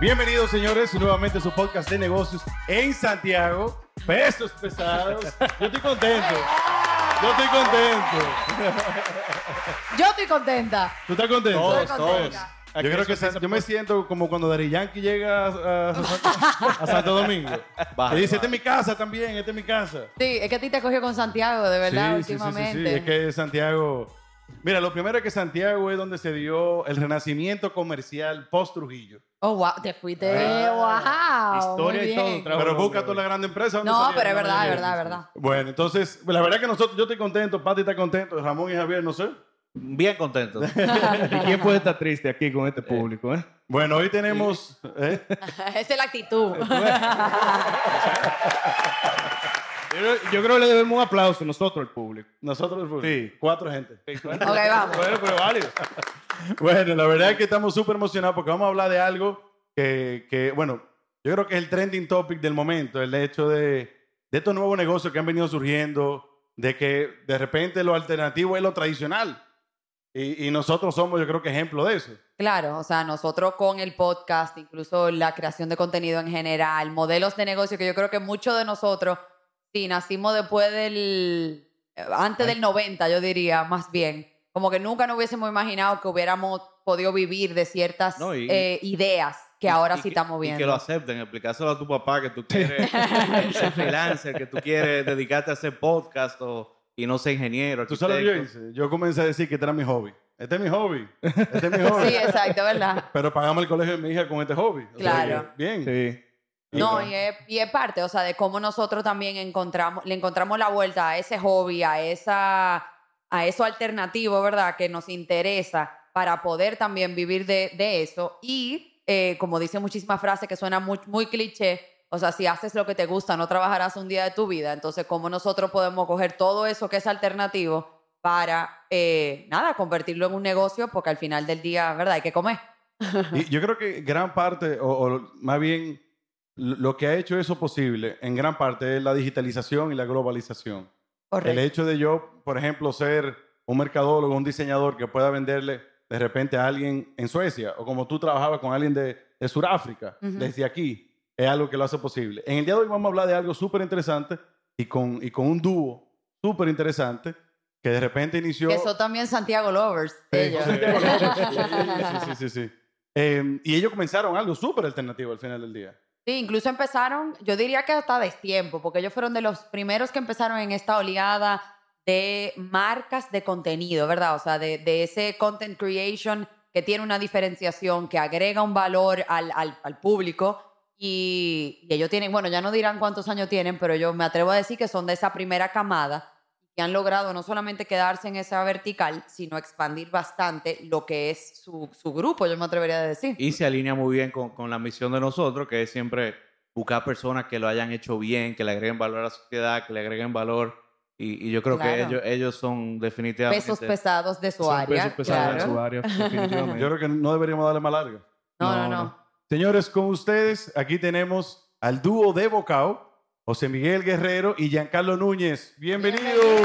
Bienvenidos, señores, nuevamente a su podcast de negocios en Santiago. Pesos pesados. Yo estoy contento. Yo estoy contento. Yo estoy contenta. ¿Tú estás contento? Estoy contenta. Yo creo que yo me siento como cuando Dari Yankee llega a, a- a Santo Domingo. Vale, y dice, vale. esta es mi casa también, esta es mi casa. Sí, es que a ti te cogió con Santiago, de verdad, sí, sí, sí, sí, últimamente. sí. Es que Santiago... Mira, lo primero es que Santiago es donde se dio el renacimiento comercial post-Trujillo. Oh, wow, te fuiste. Ah, wow. historia muy y todo, trabajo. Pero busca toda la gran empresa. ¿dónde No, pero es verdad, es verdad, es verdad. Bueno, entonces, la verdad que nosotros, yo estoy contento, Pati está contento, Ramón y Javier, no sé. Bien contento. ¿Y quién puede estar triste aquí con este público? Eh? Bueno, hoy tenemos... ¿eh? Esa es la actitud. Yo, yo creo que le debemos un aplauso nosotros, el público. Nosotros, Sí. cuatro gente. ok, vamos. Bueno, pero válido. Bueno, la verdad es que estamos súper emocionados porque vamos a hablar de algo que, que, bueno, yo creo que es el trending topic del momento, el hecho de, de estos nuevos negocios que han venido surgiendo, de que de repente lo alternativo es lo tradicional. Y, y nosotros somos, yo creo que ejemplo de eso. Claro, o sea, nosotros con el podcast, incluso la creación de contenido en general, modelos de negocio que yo creo que muchos de nosotros, sí, nacimos después del, eh, antes del 90, yo diría, más bien, como que nunca nos hubiésemos imaginado que hubiéramos podido vivir de ciertas No, y- eh, ideas que ahora Y sí estamos Y que lo viendo. acepten, explicárselo a tu papá que tú quieres ser freelancer, que tú quieres dedicarte a hacer podcast o, y no ser ingeniero. ¿Tú sabes lo que yo arquitecto. hice? Yo comencé a decir que este era mi hobby. Este es mi hobby. Este es mi hobby. Sí, exacto, ¿verdad? Pero pagamos el colegio de mi hija con este hobby. O sea Claro. bien. Sí. No, y es, y es parte, o sea, de cómo nosotros también encontramos, le encontramos la vuelta a ese hobby, a esa, a eso alternativo, ¿verdad? Que nos interesa para poder también vivir de, de eso. Y eh, como dice muchísimas frases que suenan muy, muy cliché, o sea, si haces lo que te gusta, no trabajarás un día de tu vida. Entonces, ¿cómo nosotros podemos coger todo eso que es alternativo para, eh, nada, convertirlo en un negocio? Porque al final del día, ¿verdad? Hay que comer. Y yo creo que gran parte, o, o más bien lo que ha hecho eso posible, en gran parte es la digitalización y la globalización. El hecho de yo, por ejemplo, ser un mercadólogo, un diseñador que pueda venderle de repente a alguien en Suecia, o como tú trabajabas con alguien de, de Sudáfrica, Ujú. desde aquí, es algo que lo hace posible. En el día de hoy vamos a hablar de algo súper interesante y con, y con un dúo súper interesante que de repente inició... Que son también Santiago Lovers, Sí, ellos. sí, sí, sí, sí, sí. Eh, y ellos comenzaron algo súper alternativo al final del día. Sí, incluso empezaron, yo diría que hasta destiempo, porque ellos fueron de los primeros que empezaron en esta oleada de marcas de contenido, ¿verdad? O sea, de, de ese content creation que tiene una diferenciación, que agrega un valor al, al- al público. Y, y ellos tienen, bueno, ya no dirán cuántos años tienen, pero yo me atrevo a decir que son de esa primera camada que han logrado no solamente quedarse en esa vertical, sino expandir bastante lo que es su, su grupo, yo me atrevería a decir. Y se alinea muy bien con, con la misión de nosotros, que es siempre buscar personas que lo hayan hecho bien, que le agreguen valor a la sociedad, que le agreguen valor. Y, y yo creo que Claro. ellos, ellos son definitivamente... pesos pesados de su Son área. pesos pesados claro. su área, definitivamente. Yo creo que no deberíamos darle más larga. No, no, No, no. no. Señores, con ustedes, aquí tenemos al dúo de Bocao, José Miguel Guerrero y Giancarlo Núñez. Bienvenidos.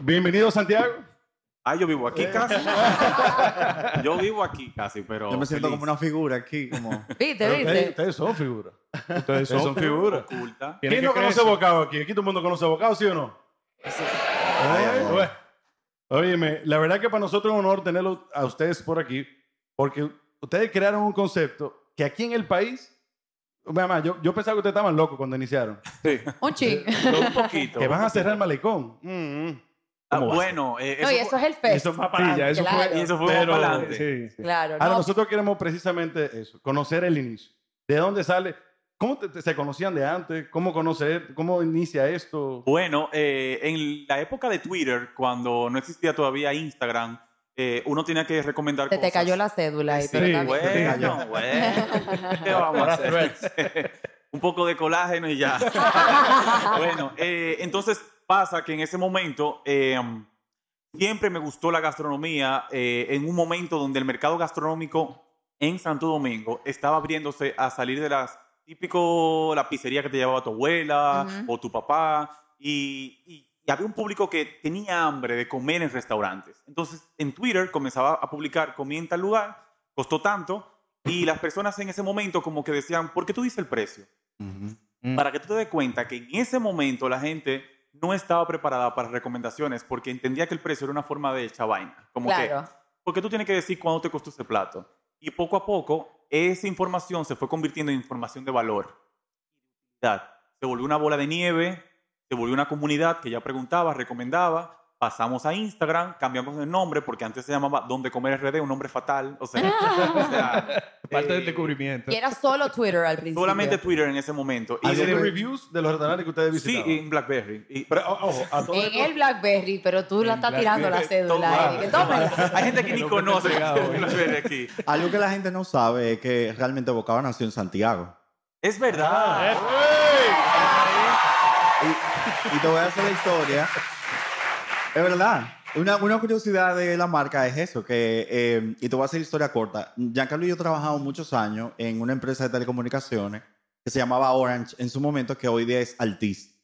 Bienvenido, Santiago. Ah, yo vivo aquí casi. yo vivo aquí casi, pero. Yo me siento feliz. como una figura aquí, como... ¿Viste, ustedes, viste? ustedes son figuras. Ustedes Ustedes son, son figuras. Oculta. ¿Quién no conoce. Bocao aquí? Aquí todo el mundo conoce Bocao, ¿sí o no? Bueno. Óyeme, la verdad que para nosotros es un honor tenerlo a ustedes por aquí, porque ustedes crearon un concepto que aquí en el país, mamá, yo, yo pensaba que ustedes estaban locos cuando iniciaron, Un ching. Un poquito. que van a cerrar el malecón. Mm, mm. Ah, ¿Cómo va a bueno, eh, No, y eso es el fest. Eso es más Sí, para ya eso Claro. y fue. eso fue pero- para adelante. Sí, sí. Claro. Ahora, no. nosotros queremos precisamente eso, conocer el inicio. ¿De dónde sale? ¿Cómo te- te- se conocían de antes? ¿Cómo conocer? ¿Cómo inicia esto? Bueno, eh, en la época de Twitter, cuando no existía todavía Instagram, eh, uno tenía que recomendar Se te cosas. cayó la cédula ahí, Sí, pero bien. Bueno, bueno. ¿Qué vamos a hacer? Un poco de colágeno y ya. bueno, eh, entonces pasa que en ese momento eh, siempre me gustó la gastronomía. eh, en un momento donde el mercado gastronómico en Santo Domingo estaba abriéndose a salir de las típico la pizzería que te llevaba tu abuela o tu papá y, y- y había un público que tenía hambre de comer en restaurantes. Entonces en Twitter comenzaba a publicar comí en tal lugar, costó tanto y las personas en ese momento como que decían, ¿por qué tú dices el precio? Mm. Para que tú te des cuenta que en ese momento la gente no estaba preparada para recomendaciones porque entendía que el precio era una forma de echar vaina. Como que, Claro. porque tú tienes que decir cuánto te costó ese plato. Y poco a poco, esa información se fue convirtiendo en información de valor. Se volvió una bola de nieve, se volvió una comunidad que ya preguntaba, recomendaba. Pasamos a Instagram, cambiamos el nombre porque antes se llamaba Donde Comer RD, un nombre fatal. O sea, o sea, Parte del eh, descubrimiento. Y era solo Twitter al principio. solamente Twitter en ese momento. Y ¿Algo de reviews de los restaurantes que ustedes sí, visitaban? en BlackBerry. Y- Pero, ojo, a todo En el BlackBerry, pero tú la estás tirando la BlackBerry, cédula. toma. eh, tómala. Hay gente que ni conoce BlackBerry aquí. Algo que la gente no sabe es que realmente Bocado nació en Santiago. Es verdad. Y, y te voy a hacer la historia. Es verdad. Una, una curiosidad de la marca es eso, que, eh, y te voy a hacer historia corta. Giancarlo y yo trabajamos muchos años en una empresa de telecomunicaciones que se llamaba Orange en su momento, que hoy día es Altis.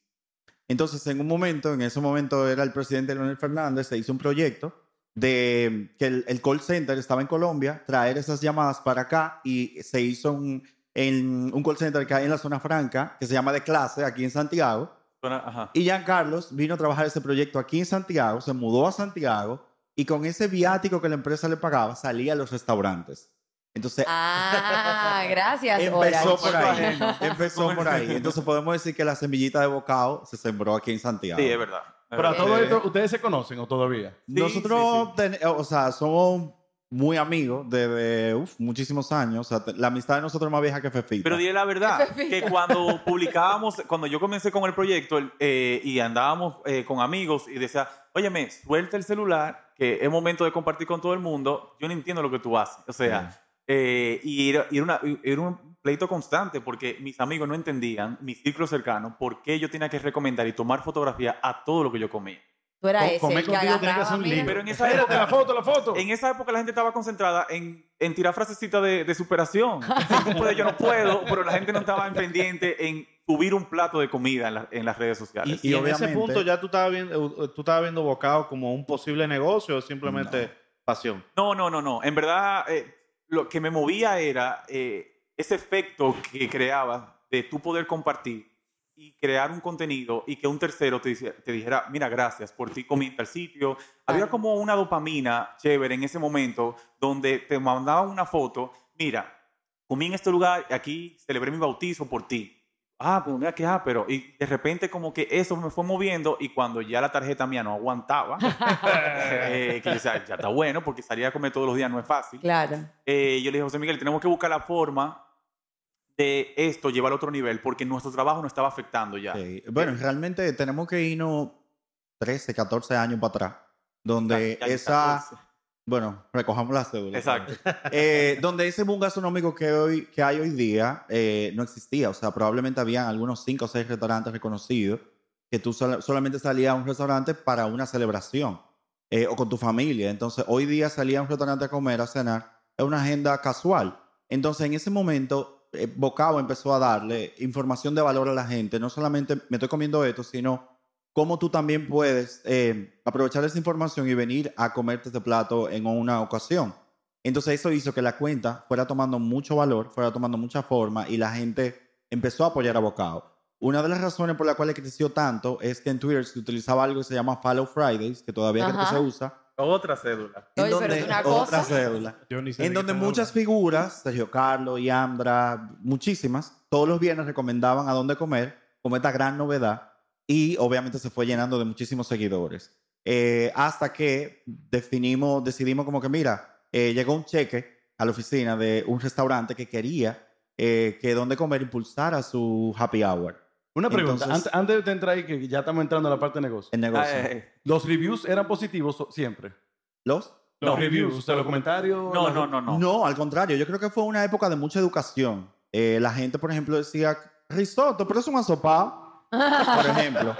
Entonces, en un momento, en ese momento era el presidente Leonel Fernández, se hizo un proyecto de que el, el call center estaba en Colombia, traer esas llamadas para acá y se hizo un, en un call center que hay en la zona franca, que se llama de clase, aquí en Santiago. Ajá. Y Jean Carlos vino a trabajar ese proyecto aquí en Santiago, se mudó a Santiago y con ese viático que la empresa le pagaba salía a los restaurantes. Entonces Ah, gracias, empezó por ahí. Empezó por ahí. Entonces podemos decir que la semillita de bocado se sembró aquí en Santiago. Sí, es verdad. Es Pero a todo Sí. esto, ¿ustedes se conocen o todavía? Sí, Nosotros, sí, ten- o sea, somos muy amigos desde uf, muchísimos años. O sea, te- la amistad de nosotros es más vieja que Fefita. Pero dile la verdad, Fefita. que cuando publicábamos, cuando yo comencé con el proyecto el- eh, y andábamos eh, con amigos y decía, óyeme, suelta el celular, que es momento de compartir con todo el mundo, yo no entiendo lo que tú haces. O sea, eh, y era, era una- era un pleito constante porque mis amigos no entendían, mi círculo cercano, por qué yo tenía que recomendar y tomar fotografía a todo lo que yo comía. Tú eras ese, comer que contigo tiene que ser un lío. Pero en esa Espérate, época- la foto, la foto. En esa época la gente estaba concentrada en, en tirar frasecitas de, de superación. Si tú puedes, yo no puedo, pero la gente no estaba en pendiente en subir un plato de comida en, la- en las redes Y, sociales. Y y en ese punto ya tú estabas viendo, tú estabas viendo Bocado como un posible negocio o simplemente pasión. No, no, no, no. En verdad, eh, lo que me movía era eh, ese efecto que creaba de tú poder compartir y crear un contenido y que un tercero te, te dijera, mira, gracias por ti comí en tal sitio. Había Claro. como una dopamina chévere en ese momento donde te mandaban una foto, mira, comí en este lugar y aquí celebré mi bautizo por ti. Ah, pero mira que ah, pero y de repente como que eso me fue moviendo y cuando ya la tarjeta mía no aguantaba, eh, que yo decía, ya está bueno porque salir a comer todos los días no es fácil. Claro. Eh, yo le dije, José Miguel, tenemos que buscar la forma de esto llevar a otro nivel porque nuestro trabajo nos estaba afectando ya. Sí. Bueno, realmente tenemos que irnos 13, 14 años para atrás, donde Ya- ya esa, 14. bueno, recojamos la cédula. Exacto. Eh, donde ese boom gastronómico que, hoy, que hay hoy día eh, no existía. O sea, probablemente habían algunos 5 o 6 restaurantes reconocidos que tú sola- solamente salías a un restaurante para una celebración eh, o con tu familia. Entonces, hoy día salía a un restaurante a comer, a cenar, es una agenda casual. Entonces, en ese momento, Bocao empezó a darle información de valor a la gente. No solamente me estoy comiendo esto, sino cómo tú también puedes eh, aprovechar esa información y venir a comerte este plato en una ocasión. Entonces eso hizo que la cuenta fuera tomando mucho valor, fuera tomando mucha forma y la gente empezó a apoyar a Bocado. Una de las razones por las cuales creció tanto es que en Twitter se utilizaba algo que se llama Follow Fridays, que todavía creo que se usa. Otra cédula. En Oye, pero donde, es una otra cosa. cédula. Yo ni sé de En donde muchas figuras, Sergio Carlos, Yandra, muchísimas, todos los viernes recomendaban a dónde comer, como esta gran novedad, y obviamente se fue llenando de muchísimos seguidores. Eh, hasta que definimos, decidimos como que, mira, eh, llegó un cheque a la oficina de un restaurante que quería eh, que donde comer impulsara su happy hour, Una pregunta, Entonces- antes, antes de entrar ahí, que ya estamos entrando a la parte de negocio. el negocio. Ah, eh, ¿Los reviews eran positivos siempre? ¿Los? Los No. reviews, o sea, los comentarios. no, no, no, no. No, al contrario, yo creo que fue una época de mucha educación. Eh, la gente, por ejemplo, decía, risotto, pero es un asopado, por ejemplo.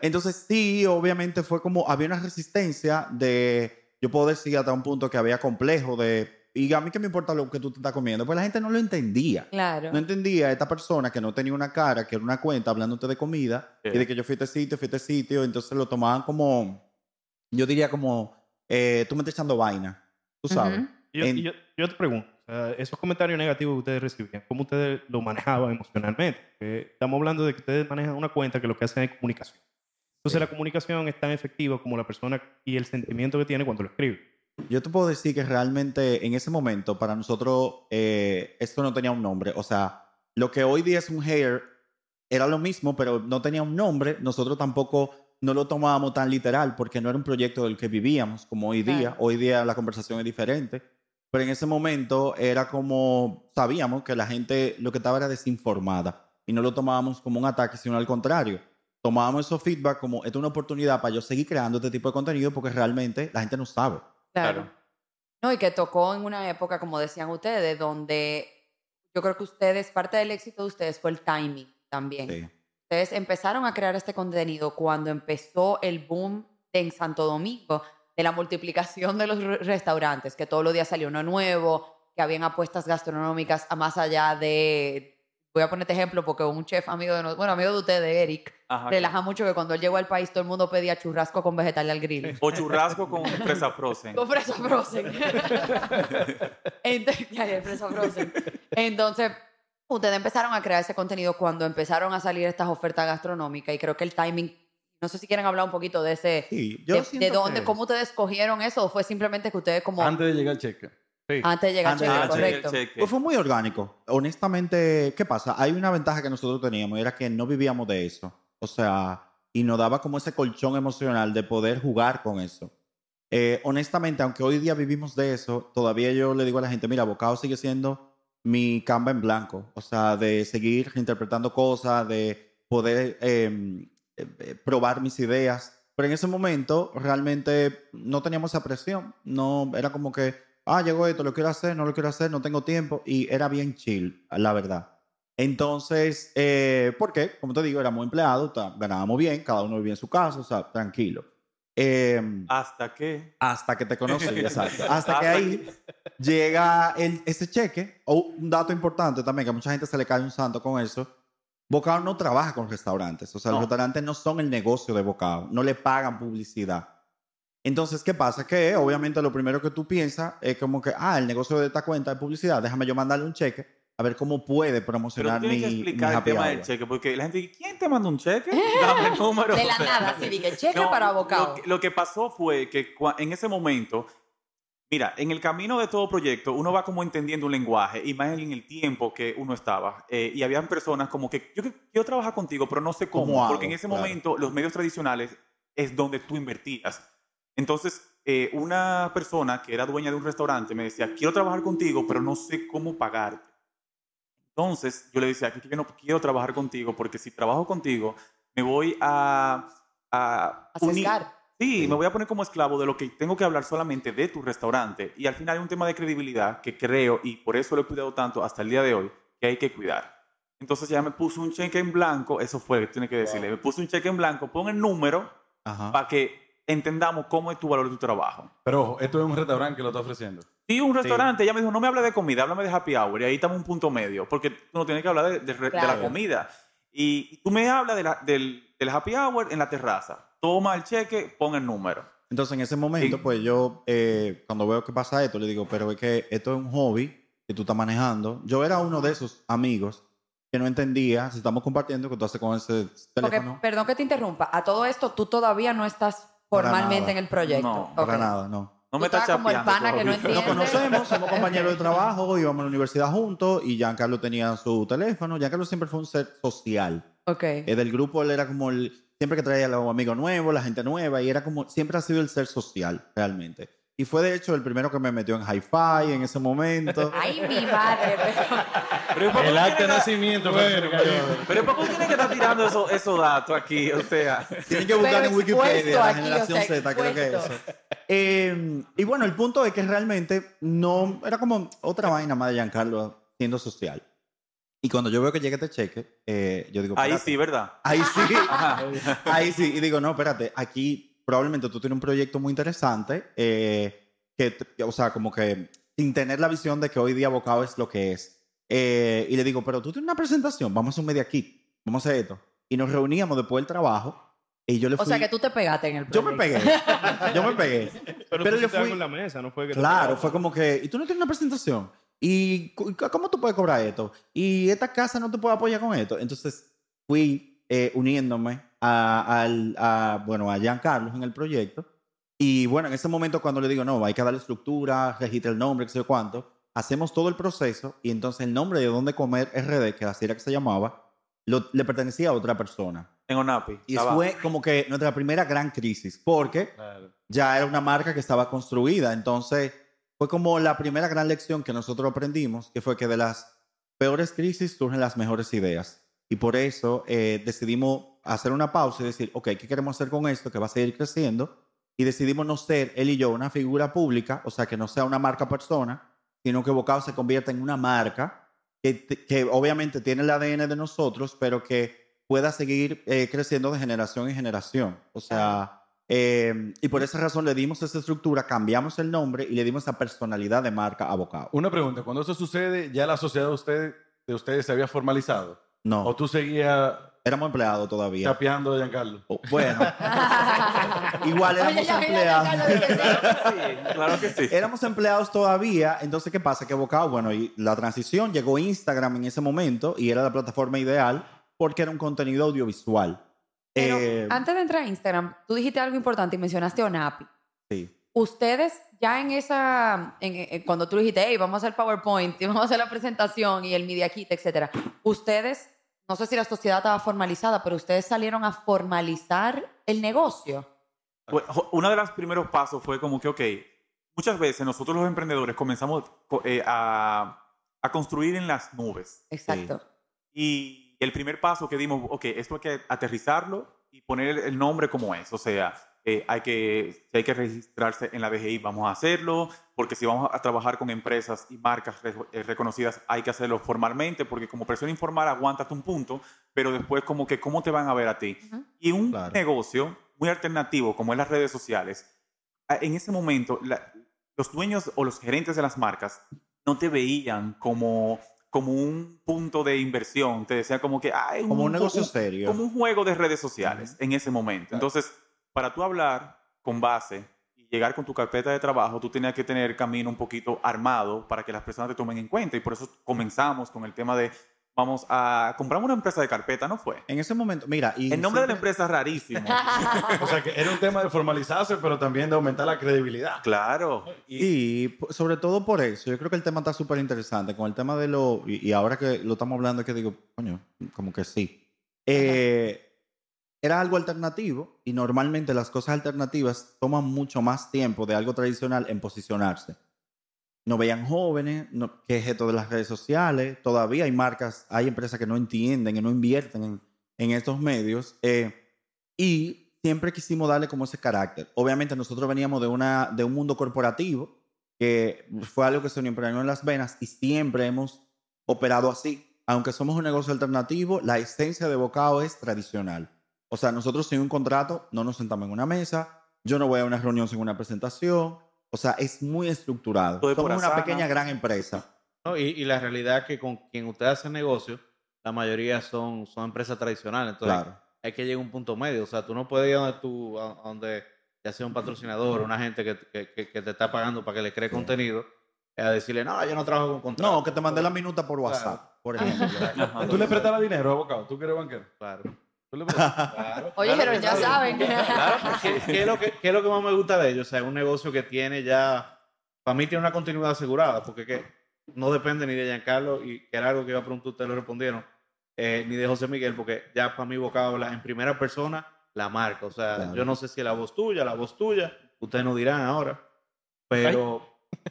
Entonces sí, obviamente fue como, había una resistencia de, yo puedo decir hasta un punto que había complejo de y a mí que me importa lo que tú te estás comiendo, pues la gente no lo entendía. Claro. No entendía a esta persona que no tenía una cara, que era una cuenta hablándote de comida Sí. y de que yo fui a este sitio, fui a este sitio, entonces lo tomaban como, yo diría como, eh, tú me estás echando vaina, tú sabes. Ujú. Y yo, En- yo, yo te pregunto, sea, esos comentarios negativos que ustedes recibían, ¿cómo ustedes lo manejaban emocionalmente? Porque estamos hablando de que ustedes manejan una cuenta que lo que hacen es comunicación. Entonces la comunicación es tan efectiva como la persona y el sentimiento que tiene cuando lo escribe. Yo te puedo decir que realmente en ese momento para nosotros eh, esto no tenía un nombre. O sea, lo que hoy día es un hair era lo mismo, pero no tenía un nombre. Nosotros tampoco no lo tomábamos tan literal porque no era un proyecto del que vivíamos como hoy día. Claro. Hoy día la conversación es diferente. Pero en ese momento era como, sabíamos que la gente lo que estaba era desinformada y no lo tomábamos como un ataque, sino al contrario. Tomábamos esos feedback como, esta es una oportunidad para yo seguir creando este tipo de contenido porque realmente la gente no sabe. Claro. Claro. No, y que tocó en una época, como decían ustedes, donde yo creo que ustedes, parte del éxito de ustedes fue el timing también. Sí. Ustedes empezaron a crear este contenido cuando empezó el boom en Santo Domingo de la multiplicación de los re- restaurantes, que todos los días salió uno nuevo, que habían apuestas gastronómicas a más allá de... Voy a poner este ejemplo porque un chef amigo de nosotros, bueno, amigo de ustedes, Eric, Ajá, relaja mucho que cuando él llegó al país todo el mundo pedía churrasco con vegetal al grill. O churrasco con fresa frozen. Con fresa frozen. Entonces, ya, ya, fresa frozen. Entonces, ustedes empezaron a crear ese contenido cuando empezaron a salir estas ofertas gastronómicas y creo que el timing, no sé si quieren hablar un poquito de ese, Sí, yo de, dónde, que- cómo ustedes cogieron eso o fue simplemente que ustedes como Antes de llegar al cheque. Antes de llegar Antes a de llegar correcto. cheque. Pues fue muy orgánico. Honestamente, ¿qué pasa? Hay una ventaja que nosotros teníamos y era que no vivíamos de eso. O sea, y nos daba como ese colchón emocional de poder jugar con eso. Eh, honestamente, aunque hoy día vivimos de eso, todavía yo le digo a la gente, mira, Bocado sigue siendo mi camba en blanco. O sea, de seguir interpretando cosas, de poder eh, eh, probar mis ideas. Pero en ese momento realmente no teníamos esa presión. No, era como que, ah, llegó esto, lo quiero hacer, no lo quiero hacer, no tengo tiempo. Y era bien chill, la verdad. Entonces, eh, ¿por qué? Como te digo, éramos empleados, ganábamos bien, cada uno vivía en su casa, o sea, tranquilo. Eh, Hasta que. hasta que te conocí, exacto. Hasta Hasta que ahí llega el, ese cheque. O un dato importante también, que a mucha gente se le cae un santo con eso. Bocao no trabaja con restaurantes. O sea, los No. restaurantes no son el negocio de Bocao. No le pagan publicidad. Entonces, ¿qué pasa? Que obviamente lo primero que tú piensas es como que, ah, el negocio de esta cuenta de publicidad, déjame yo mandarle un cheque a ver cómo puede Pero promocionar tú tienes mi, que explicar el tema hour. del cheque, porque la gente dice, ¿quién te manda un cheque? Dame el número. De la nada, sí, dije, cheque no, para bocado. Lo que, lo que pasó fue que en ese momento, mira, en el camino de todo proyecto, uno va como entendiendo un lenguaje, y más en el tiempo que uno estaba. Eh, y habían personas como que, yo quiero trabajar contigo, pero no sé cómo, ¿Cómo hago? porque en ese Claro. momento los medios tradicionales es donde tú invertías. Entonces, eh, una persona que era dueña de un restaurante me decía, quiero trabajar contigo, pero no sé cómo pagarte. Entonces, yo le decía que yo no quiero trabajar contigo porque si trabajo contigo, me voy a... A, A unir-. Sí, me voy a poner como esclavo de lo que tengo que hablar solamente de tu restaurante. Y al final hay un tema de credibilidad que creo, y por eso lo he cuidado tanto hasta el día de hoy, que hay que cuidar. Entonces ya me puso un cheque en blanco, eso fue lo que tiene que decirle, me puso un cheque en blanco, pon el número para que entendamos cómo es tu valor de tu trabajo. Pero ojo, esto es un restaurante que lo está ofreciendo. Sí, un restaurante, ella me dijo, no me hable de comida, háblame de happy hour, y ahí estamos un punto medio, porque tú no tienes que hablar de, de re- de la comida. Y, y tú me hablas de la- del, del happy hour en la terraza, toma el cheque, pon el número. Entonces, en ese momento, Sí. pues yo, eh, cuando veo que pasa esto, le digo, pero es que esto es un hobby que tú estás manejando. Yo era uno de esos amigos que no entendía si estamos compartiendo que tú haces con ese Porque, teléfono. perdón que te interrumpa, a todo esto tú todavía no estás formalmente nada. en el proyecto. No, Para nada, no. No me estás como el chapeando pana que no. Nos conocemos, somos compañeros de trabajo, íbamos a la universidad juntos y Giancarlo tenía su teléfono. Giancarlo siempre fue un ser social. Ok. Eh, del grupo él era como el, siempre que traía a los amigos nuevos, la gente nueva, y era como, siempre ha sido el ser social, realmente. Y fue de hecho el primero que me metió en hi-fi en ese momento. Ay, mi madre. pero- Pero ¿por qué El tú acta de nacimiento. cayó. Pero ¿por qué tienes que estar tirando esos esos datos aquí? O sea, Tienen que buscar en Wikipedia la aquí, generación o sea, Z, creo que es eso. Eh, y bueno, el punto es que realmente no, era como otra vaina más de Giancarlo siendo social. Y cuando yo veo que llega este cheque, eh, yo digo, ahí sí, ¿verdad? Ahí sí. Ajá. Ahí sí, y digo, no, espérate, aquí probablemente tú tienes un proyecto muy interesante, eh, que, o sea, como que sin tener la visión de que hoy día Bocado es lo que es. Eh, y le digo, pero tú tienes una presentación, vamos a hacer un media kit, vamos a hacer esto. Y nos reuníamos después del trabajo y yo le fui... O sea que tú te pegaste en el Yo me proyecto. pegué, yo me pegué. Pero, Pero tú yo fui- en la mesa, no fue que Claro, fue como que, ¿y tú no tienes una presentación? ¿Y cómo tú puedes cobrar esto? ¿Y esta casa no te puede apoyar con esto? Entonces fui eh, uniéndome a, al- a, bueno, a Giancarlo en el proyecto. Y bueno, en ese momento cuando le digo, no, hay que darle estructura, registra el nombre, qué sé yo cuánto, hacemos todo el proceso y entonces el nombre de Dónde Comer RD, que así era que se llamaba, lo- le pertenecía a otra persona. En Onapi. Y estaba- fue como que nuestra primera gran crisis, porque Claro. ya era una marca que estaba construida. Entonces, fue como la primera gran lección que nosotros aprendimos, que fue que de las peores crisis surgen las mejores ideas. Y por eso eh, decidimos hacer una pausa y decir, ok, ¿qué queremos hacer con esto que va a seguir creciendo? Y decidimos no ser él y yo una figura pública, o sea, que no sea una marca persona, sino que Bocado se convierta en una marca que, que obviamente tiene el ADN de nosotros, pero que pueda seguir eh, creciendo de generación en generación. O sea, eh, y por esa razón le dimos esa estructura, cambiamos el nombre y le dimos esa personalidad de marca a Bocado. Una pregunta, cuando eso sucede, ¿ya la sociedad de ustedes se había formalizado? No, ¿O tú seguías éramos empleados todavía. chapeando a Giancarlo? Bueno, igual éramos empleados. sí. Claro que sí. Éramos empleados todavía, entonces ¿qué pasa? Que Bocado, bueno, y la transición llegó Instagram en ese momento y era la plataforma ideal porque era un contenido audiovisual. Pero Eh, antes de entrar a Instagram, tú dijiste algo importante y mencionaste Onapi. sí. Ustedes ya en esa, en- en- cuando tú dijiste, hey, vamos a hacer PowerPoint y vamos a hacer la presentación y el Media Kit, etcétera, ustedes, no sé si la sociedad estaba formalizada, pero ustedes salieron a formalizar el negocio. Pues, Uno de los primeros pasos fue como que, ok, muchas veces nosotros los emprendedores comenzamos co- eh, a, a construir en las nubes. Exacto. Y el primer paso que dimos, ok, esto hay que aterrizarlo y poner el nombre como es. O sea, eh, hay que, si hay que registrarse en la DGI, vamos a hacerlo, porque si vamos a trabajar con empresas y marcas re- eh, reconocidas, hay que hacerlo formalmente, porque como persona informal aguantas un punto, pero después como que, ¿cómo te van a ver a ti? Ujú. Y un Claro. negocio muy alternativo, como es las redes sociales, a- en ese momento, la- los dueños o los gerentes de las marcas no te veían como, como un punto de inversión, te decían como que, ah, Como un negocio serio. como un juego de redes sociales en ese momento. Entonces, para tú hablar con base y llegar con tu carpeta de trabajo, tú tenías que tener el camino un poquito armado para que las personas te tomen en cuenta. Y por eso comenzamos con el tema de, vamos a comprar una empresa de carpeta, ¿no fue? En ese momento, mira, y El nombre de la empresa es rarísimo. O sea, que era un tema de formalizarse, pero también de aumentar la credibilidad. claro. Y sobre todo por eso, yo creo que el tema está súper interesante con el tema de lo, y, y ahora que lo estamos hablando es que digo, coño, como que sí. Eh, era algo alternativo y normalmente las cosas alternativas toman mucho más tiempo de algo tradicional en posicionarse. No veían jóvenes, no, que es esto de las redes sociales, todavía hay marcas, hay empresas que no entienden, que no invierten en, estos medios. eh, y siempre quisimos darle como ese carácter. Obviamente nosotros veníamos de, una, de un mundo corporativo, que fue algo que se nos impregnó en las venas y siempre hemos operado así. Aunque somos un negocio alternativo, la esencia de Bocao es tradicional. O sea, nosotros sin un contrato no nos sentamos en una mesa, yo no voy a una reunión sin una presentación. O sea, es muy estructurado. Somos una pequeña gran empresa. No, y, y la realidad es que con quien usted hace negocio, la mayoría son, son empresas tradicionales. Entonces, Claro. hay que llegar a un punto medio. O sea, tú no puedes ir a donde, tú, a, a donde ya sea un patrocinador, una gente que, que, que- que te está pagando para que le cree contenido, a decirle, no, yo no trabajo con contrato. No, que te mandé la minuta por WhatsApp, por ejemplo. ¿Tú le prestabas dinero, abogado? ¿Tú que eres banquero? Claro. Oye, pero ya saben. ¿Qué, qué es lo que, qué es lo que más me gusta de ellos? O sea, es un negocio que tiene ya, para mí tiene una continuidad asegurada, porque que no depende ni de Giancarlo, y que era algo que iba a preguntar, ustedes lo respondieron, eh, ni de José Miguel, porque ya para mí Bocado habla en primera persona la marca. O sea, Claro. yo no sé si es la voz tuya, la voz tuya, ustedes nos dirán ahora, pero,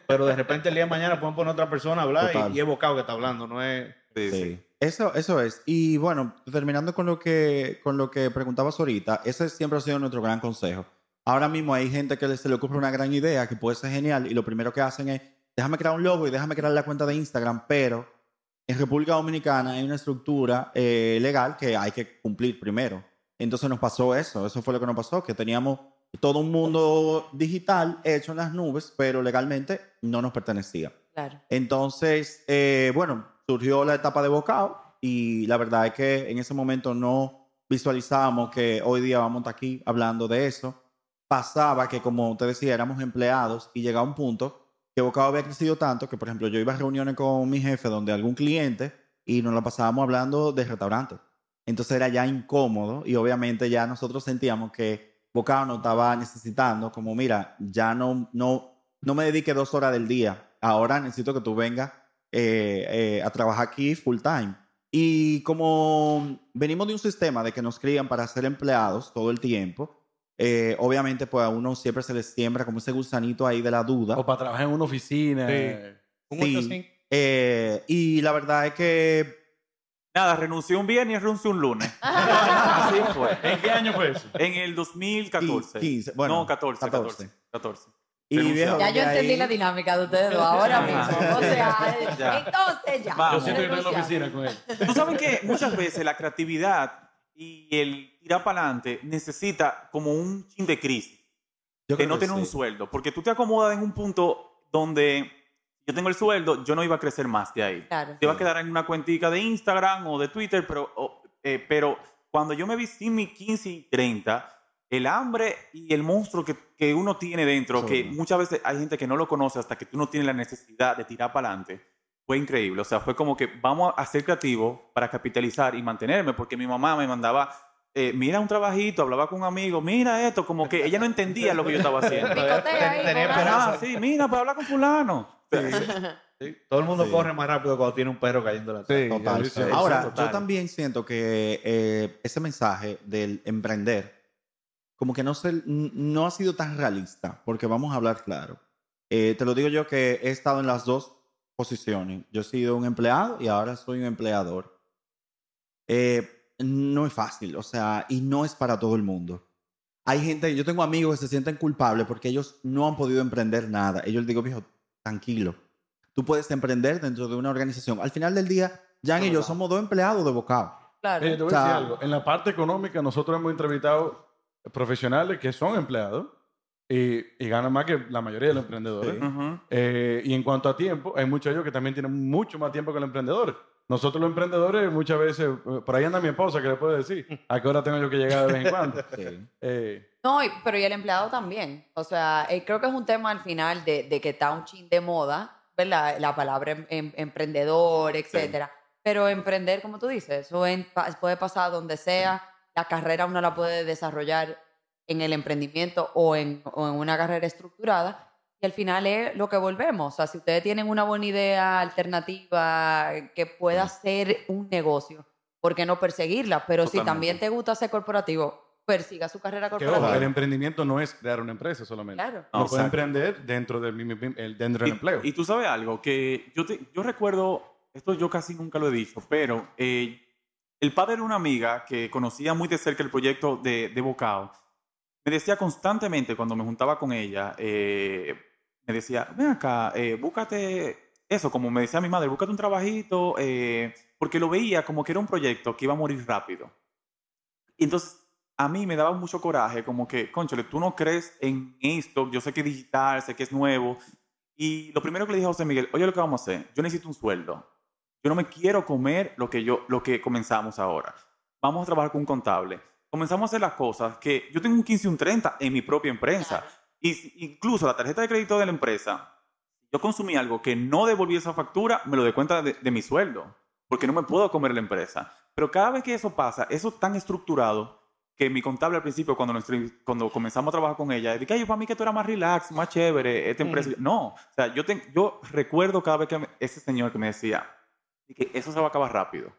pero de repente el día de mañana pueden poner otra persona a hablar y, y es Bocado que está hablando, no es... Sí, sí. Eso, eso es. Y bueno, terminando con lo que, con lo que preguntabas ahorita, ese siempre ha sido nuestro gran consejo. Ahora mismo hay gente que se le ocurre una gran idea que puede ser genial y lo primero que hacen es, déjame crear un logo y déjame crear la cuenta de Instagram, pero en República Dominicana hay una estructura eh, legal que hay que cumplir primero. Entonces nos pasó eso, eso fue lo que nos pasó, que teníamos todo un mundo digital hecho en las nubes, pero legalmente no nos pertenecía. Claro. Entonces, eh, bueno, surgió la etapa de Bocao y la verdad es que en ese momento no visualizábamos que hoy día vamos aquí hablando de eso. Pasaba que, como te decía, éramos empleados y llegaba un punto que Bocao había crecido tanto que, por ejemplo, yo iba a reuniones con mi jefe donde algún cliente y nos la pasábamos hablando de restaurantes. Entonces era ya incómodo y obviamente ya nosotros sentíamos que Bocao nos estaba necesitando, como mira, ya no, no, no me dedique dos horas del día, ahora necesito que tú vengas eh, eh, a trabajar aquí full time. Y como venimos de un sistema de que nos crían para ser empleados todo el tiempo, eh, obviamente pues a uno siempre se le siembra como ese gusanito ahí de la duda. O para trabajar en una oficina. Sí. Un Sí. 8-5. Eh, y la verdad es que Nada, renuncié un viernes y renuncié un lunes. Así fue. ¿En qué año fue eso? En el 2014. 15, bueno, no, 14, 14. 14. 14. Y viejo, Ya yo entendí ahí- la dinámica de ustedes dos ahora mismo. O sea, Ya. entonces ya. Vamos. Yo siento que estoy en la oficina con él. Tú sabes que muchas veces la creatividad y el tirar para adelante necesita como un chin de crisis, yo de no tener un sí. sueldo, porque tú te acomodas en un punto donde yo tengo el sueldo, yo no iba a crecer más de ahí. Claro. Te iba a quedar en una cuentica de Instagram o de Twitter, pero, eh, pero cuando yo me vi sin mi 15 y 30, el hambre y el monstruo que, que uno tiene dentro, que Sí. muchas veces hay gente que no lo conoce hasta que tú no tienes la necesidad de tirar para adelante, fue increíble. O sea, fue como que vamos a ser creativos para capitalizar y mantenerme, porque mi mamá me mandaba, eh, mira un trabajito, hablaba con un amigo, mira esto, como que ella no entendía lo que yo estaba haciendo. Ah, sí, mira, para hablar con fulano. Sí, Todo el mundo Sí. corre más rápido cuando tiene un perro cayendo la Sí, Total. sí, sí. Ahora, total. yo también siento que eh, ese mensaje del emprender, como que no, se, no ha sido tan realista, porque vamos a hablar claro. Eh, te lo digo yo que he estado en las dos posiciones. Yo he sido un empleado y ahora soy un empleador. Eh, no es fácil, o sea, y no es para todo el mundo. Hay gente, yo tengo amigos que se sienten culpables porque ellos no han podido emprender nada. Ellos les digo, viejo, tranquilo. Tú puedes emprender dentro de una organización. Al final del día, Jan y yo somos dos empleados de Bocao. Claro. Eh, te voy O sea- a decir algo. En la parte económica, nosotros hemos entrevistado profesionales que son empleados y, y ganan más que la mayoría de los emprendedores. Sí. Eh, y en cuanto a tiempo, hay muchos de ellos que también tienen mucho más tiempo que los emprendedores. Nosotros los emprendedores muchas veces, eh, por ahí anda mi esposa que le puede decir a qué hora tengo yo que llegar de vez en cuando. Sí. Eh, No, y- pero y el empleado también. O sea, eh, creo que es un tema al final de, de que está un chin de moda, ¿verdad? La palabra em- em- emprendedor, etcétera. Pero emprender, como tú dices, eso en- puede pasar donde sea. La carrera uno la puede desarrollar en el emprendimiento o en, o en una carrera estructurada. Y al final es lo que volvemos. O sea, si ustedes tienen una buena idea alternativa que pueda ser un negocio, ¿por qué no perseguirla? Pero si Totalmente. también te gusta ser corporativo, persiga su carrera corporativa. ojo, el emprendimiento no es crear una empresa solamente. Claro. No, puede emprender dentro del, dentro del Y- empleo. Y, tú sabes algo, que yo, te- yo recuerdo, esto yo casi nunca lo he dicho, pero eh, el padre de una amiga que conocía muy de cerca el proyecto de, de Bocao, me decía constantemente cuando me juntaba con ella, eh, me decía, ven acá, eh, búscate eso, como me decía mi madre, búscate un trabajito, eh, porque lo veía como que era un proyecto que iba a morir rápido. Y entonces a mí me daba mucho coraje, como que, conchole, tú no crees en esto, yo sé que es digital, sé que es nuevo. Y lo primero que le dije a José Miguel, oye, lo que vamos a hacer, yo necesito un sueldo. Yo no me quiero comer lo que, yo, lo que comenzamos ahora. Vamos a trabajar con un contable. Comenzamos a hacer las cosas que yo tengo un 15 y un 30 en mi propia empresa. Y incluso la tarjeta de crédito de la empresa, yo consumí algo que no devolví esa factura, me lo de cuenta de, de mi sueldo, porque no me puedo comer la empresa. Pero cada vez que eso pasa, eso tan estructurado que mi contable al principio, cuando, nos cuando comenzamos a trabajar con ella, dije, ay, para mí que tú eras más relax, más chévere, esta empresa. No, o sea, yo, te- yo recuerdo cada vez que me- ese señor que me decía, que eso se va a acabar rápido.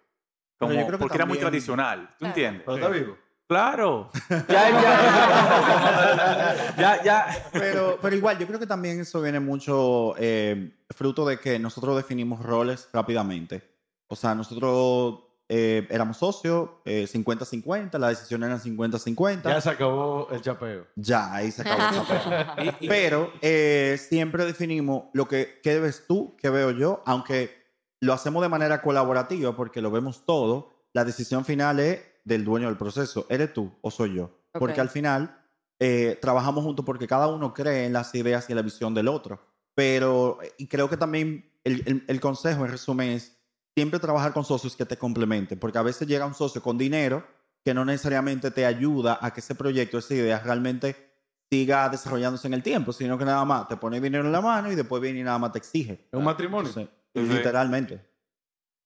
Como, yo creo que porque era muy también- tradicional, ¿tú Claro. entiendes? Pero está vivo. Claro. Ya, ya, ya, ya. Pero, pero igual, yo creo que también eso viene mucho eh, fruto de que nosotros definimos roles rápidamente. O sea, nosotros eh, éramos socios, eh, 50-50, la decisión era 50-50. Ya se acabó el chapeo. Ya, ahí se acabó el papel. Pero eh, siempre definimos lo que qué ves tú, qué veo yo, aunque lo hacemos de manera colaborativa porque lo vemos todo, la decisión final es del dueño del proceso. ¿Eres tú o soy yo? Porque al final eh, trabajamos juntos porque cada uno cree en las ideas y en la visión del otro. Pero, y creo que también el, el, el consejo, en resumen, es siempre trabajar con socios que te complementen, porque a veces llega un socio con dinero que no necesariamente te ayuda a que ese proyecto, esa idea realmente siga desarrollándose en el tiempo, sino que nada más te pone dinero en la mano y después viene y nada más te exige. Es un matrimonio. Entonces, literalmente.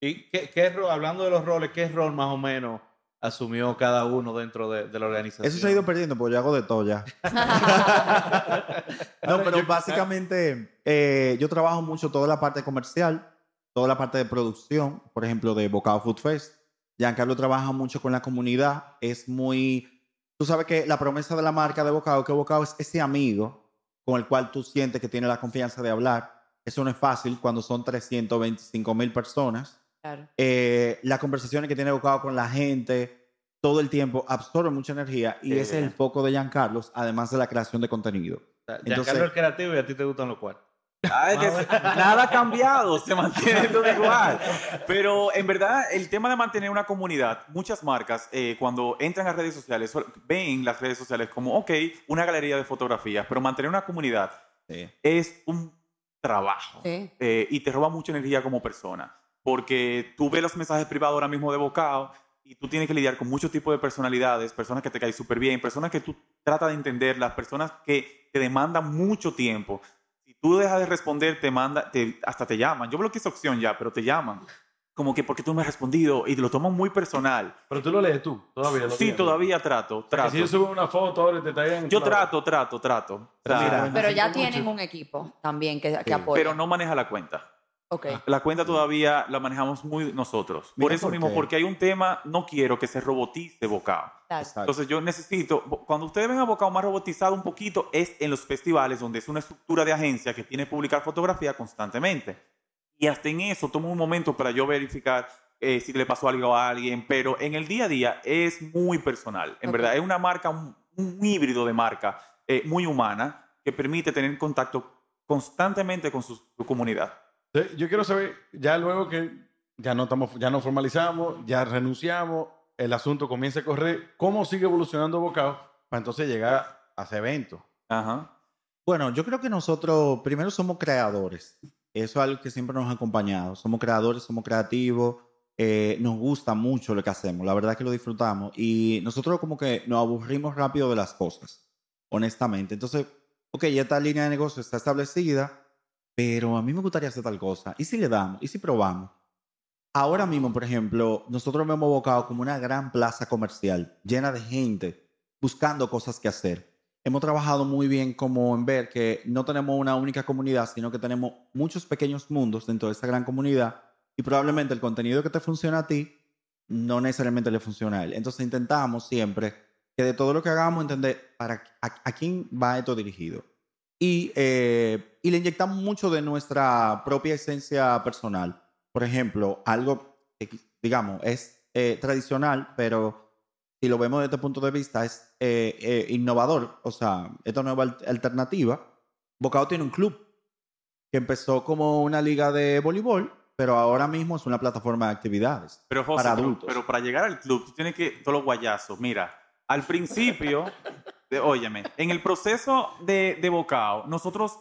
¿Y qué, qué hablando de los roles, qué rol más o menos asumió cada uno dentro de, de la organización? Eso se ha ido perdiendo, porque yo hago de todo ya. no, pero básicamente eh, yo trabajo mucho toda la parte comercial, toda la parte de producción, por ejemplo, de Bocado Food Fest. Giancarlo trabaja mucho con la comunidad, es muy... Tú sabes que la promesa de la marca de Bocado, que Bocado es ese amigo con el cual tú sientes que tiene la confianza de hablar. Eso no es fácil cuando son 325 mil personas. Claro. Eh, las conversaciones que tiene Bocado con la gente todo el tiempo absorbe mucha energía y Sí. ese es el foco de Giancarlos, además de la creación de contenido. O sea, Entonces- Giancarlo es creativo y a ti te gustan los cuartos. Ay, que nada ha cambiado, se mantiene todo igual. Pero en verdad, el tema de mantener una comunidad, muchas marcas, eh, cuando entran a redes sociales, ven las redes sociales como, ok, una galería de fotografías, pero mantener una comunidad Sí. es un trabajo Sí. eh, y te roba mucha energía como persona. Porque tú ves los mensajes privados ahora mismo de Bocao y tú tienes que lidiar con muchos tipos de personalidades, personas que te caen súper bien, personas que tú tratas de entender, las personas que te demandan mucho tiempo. Si tú dejas de responder, te manda, te- hasta te llaman. Yo bloqueé esa opción ya, pero te llaman. Como que, ¿por qué tú no me has respondido? Y lo toman muy personal. Pero tú lo lees tú, todavía. lo Sí, lees. todavía trato, O sea, que trato. Si yo subo una foto ahora te traigan. Yo trato, trato, trato. trato. Mira, Pero ya tienen mucho. un equipo también que, que Sí. apoya. Pero no maneja la cuenta. Ok. La cuenta todavía la manejamos muy nosotros. Por eso por mismo, qué. porque hay un tema, no quiero que se robotice Bocao. Exacto. Entonces yo necesito, cuando ustedes ven a Bocao más robotizado un poquito, es en los festivales donde es una estructura de agencia que tiene que publicar fotografía constantemente. Y hasta en eso tomo un momento para yo verificar eh, si le pasó algo a alguien, pero en el día a día es muy personal. En Ok. verdad, es una marca, un, un híbrido de marca eh, muy humana que permite tener contacto constantemente con su- su comunidad. Sí, Yo quiero saber, ya luego que ya no, estamos, ya nos formalizamos, ya renunciamos, el asunto comienza a correr, ¿cómo sigue evolucionando Bocao para entonces llegar a ese evento? Ajá. Bueno, yo creo que nosotros primero somos creadores. Eso es algo que siempre nos ha acompañado. Somos creadores, somos creativos, eh, nos gusta mucho lo que hacemos. La verdad es que lo disfrutamos. Y nosotros como que nos aburrimos rápido de las cosas, honestamente. Entonces, ok, ya esta línea de negocio está establecida, pero a mí me gustaría hacer tal cosa. ¿Y si le damos? ¿Y si probamos? Ahora mismo, por ejemplo, nosotros hemos evocado como una gran plaza comercial llena de gente buscando cosas que hacer hemos trabajado muy bien como en ver que no tenemos una única comunidad, sino que tenemos muchos pequeños mundos dentro de esa gran comunidad y probablemente el contenido que te funciona a ti no necesariamente le funciona a él. Entonces intentamos siempre que de todo lo que hagamos entender para a, a quién va esto dirigido. Y, eh, y le inyectamos mucho de nuestra propia esencia personal. Por ejemplo, algo que, digamos, es eh, tradicional, pero si lo vemos desde este punto de vista, es eh, eh, innovador. O sea, esta nueva al- alternativa. Bocado tiene un club que empezó como una liga de voleibol, pero ahora mismo es una plataforma de actividades. Pero, José, Para adultos. Pero, para llegar al club, tú tienes que. Todos los guayazos. Mira, al principio. de- óyeme, en el proceso de, de Bocao, nosotros.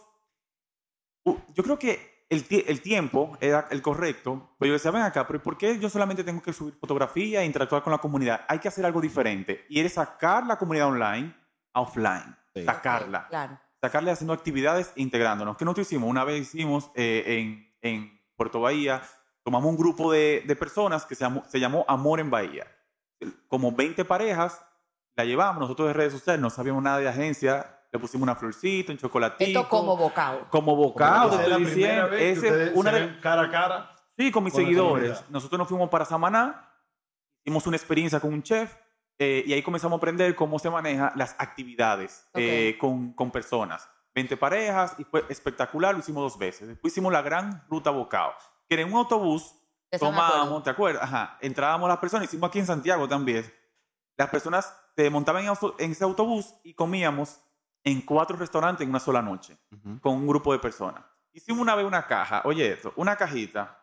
yo creo que el, tie- el tiempo era el correcto. Pero yo decía, ven acá, pero ¿por qué yo solamente tengo que subir fotografía e interactuar con la comunidad? Hay que hacer algo diferente. Y es sacar la comunidad online a offline. Sí. Sacarla Ok, Claro. sacarle haciendo actividades e integrándonos. ¿Qué nosotros hicimos? Una vez hicimos eh, en, en Puerto Bahía, tomamos un grupo de, de personas que se llamó, se llamó Amor en Bahía. Como 20 parejas, la llevamos, nosotros de redes sociales no sabíamos nada de agencia, le pusimos una florcita, un chocolatito. Esto como bocado. Como bocado, te estoy diciendo. vez Ese una se ven cara a cara. Sí, con mis con seguidores. Nosotros nos fuimos para Samaná, hicimos una experiencia con un chef eh, y ahí comenzamos a aprender cómo se manejan las actividades Ok. eh, con, con personas. 20 parejas y fue espectacular, lo hicimos dos veces. Después hicimos la gran ruta Bocao, que era en un autobús, tomábamos, ¿te acuerdas? Ajá, entrábamos las personas, hicimos aquí en Santiago también. Las personas se montaban en, en ese autobús y comíamos en cuatro restaurantes en una sola noche Ujú. con un grupo de personas. Hicimos una vez una caja, oye esto, una cajita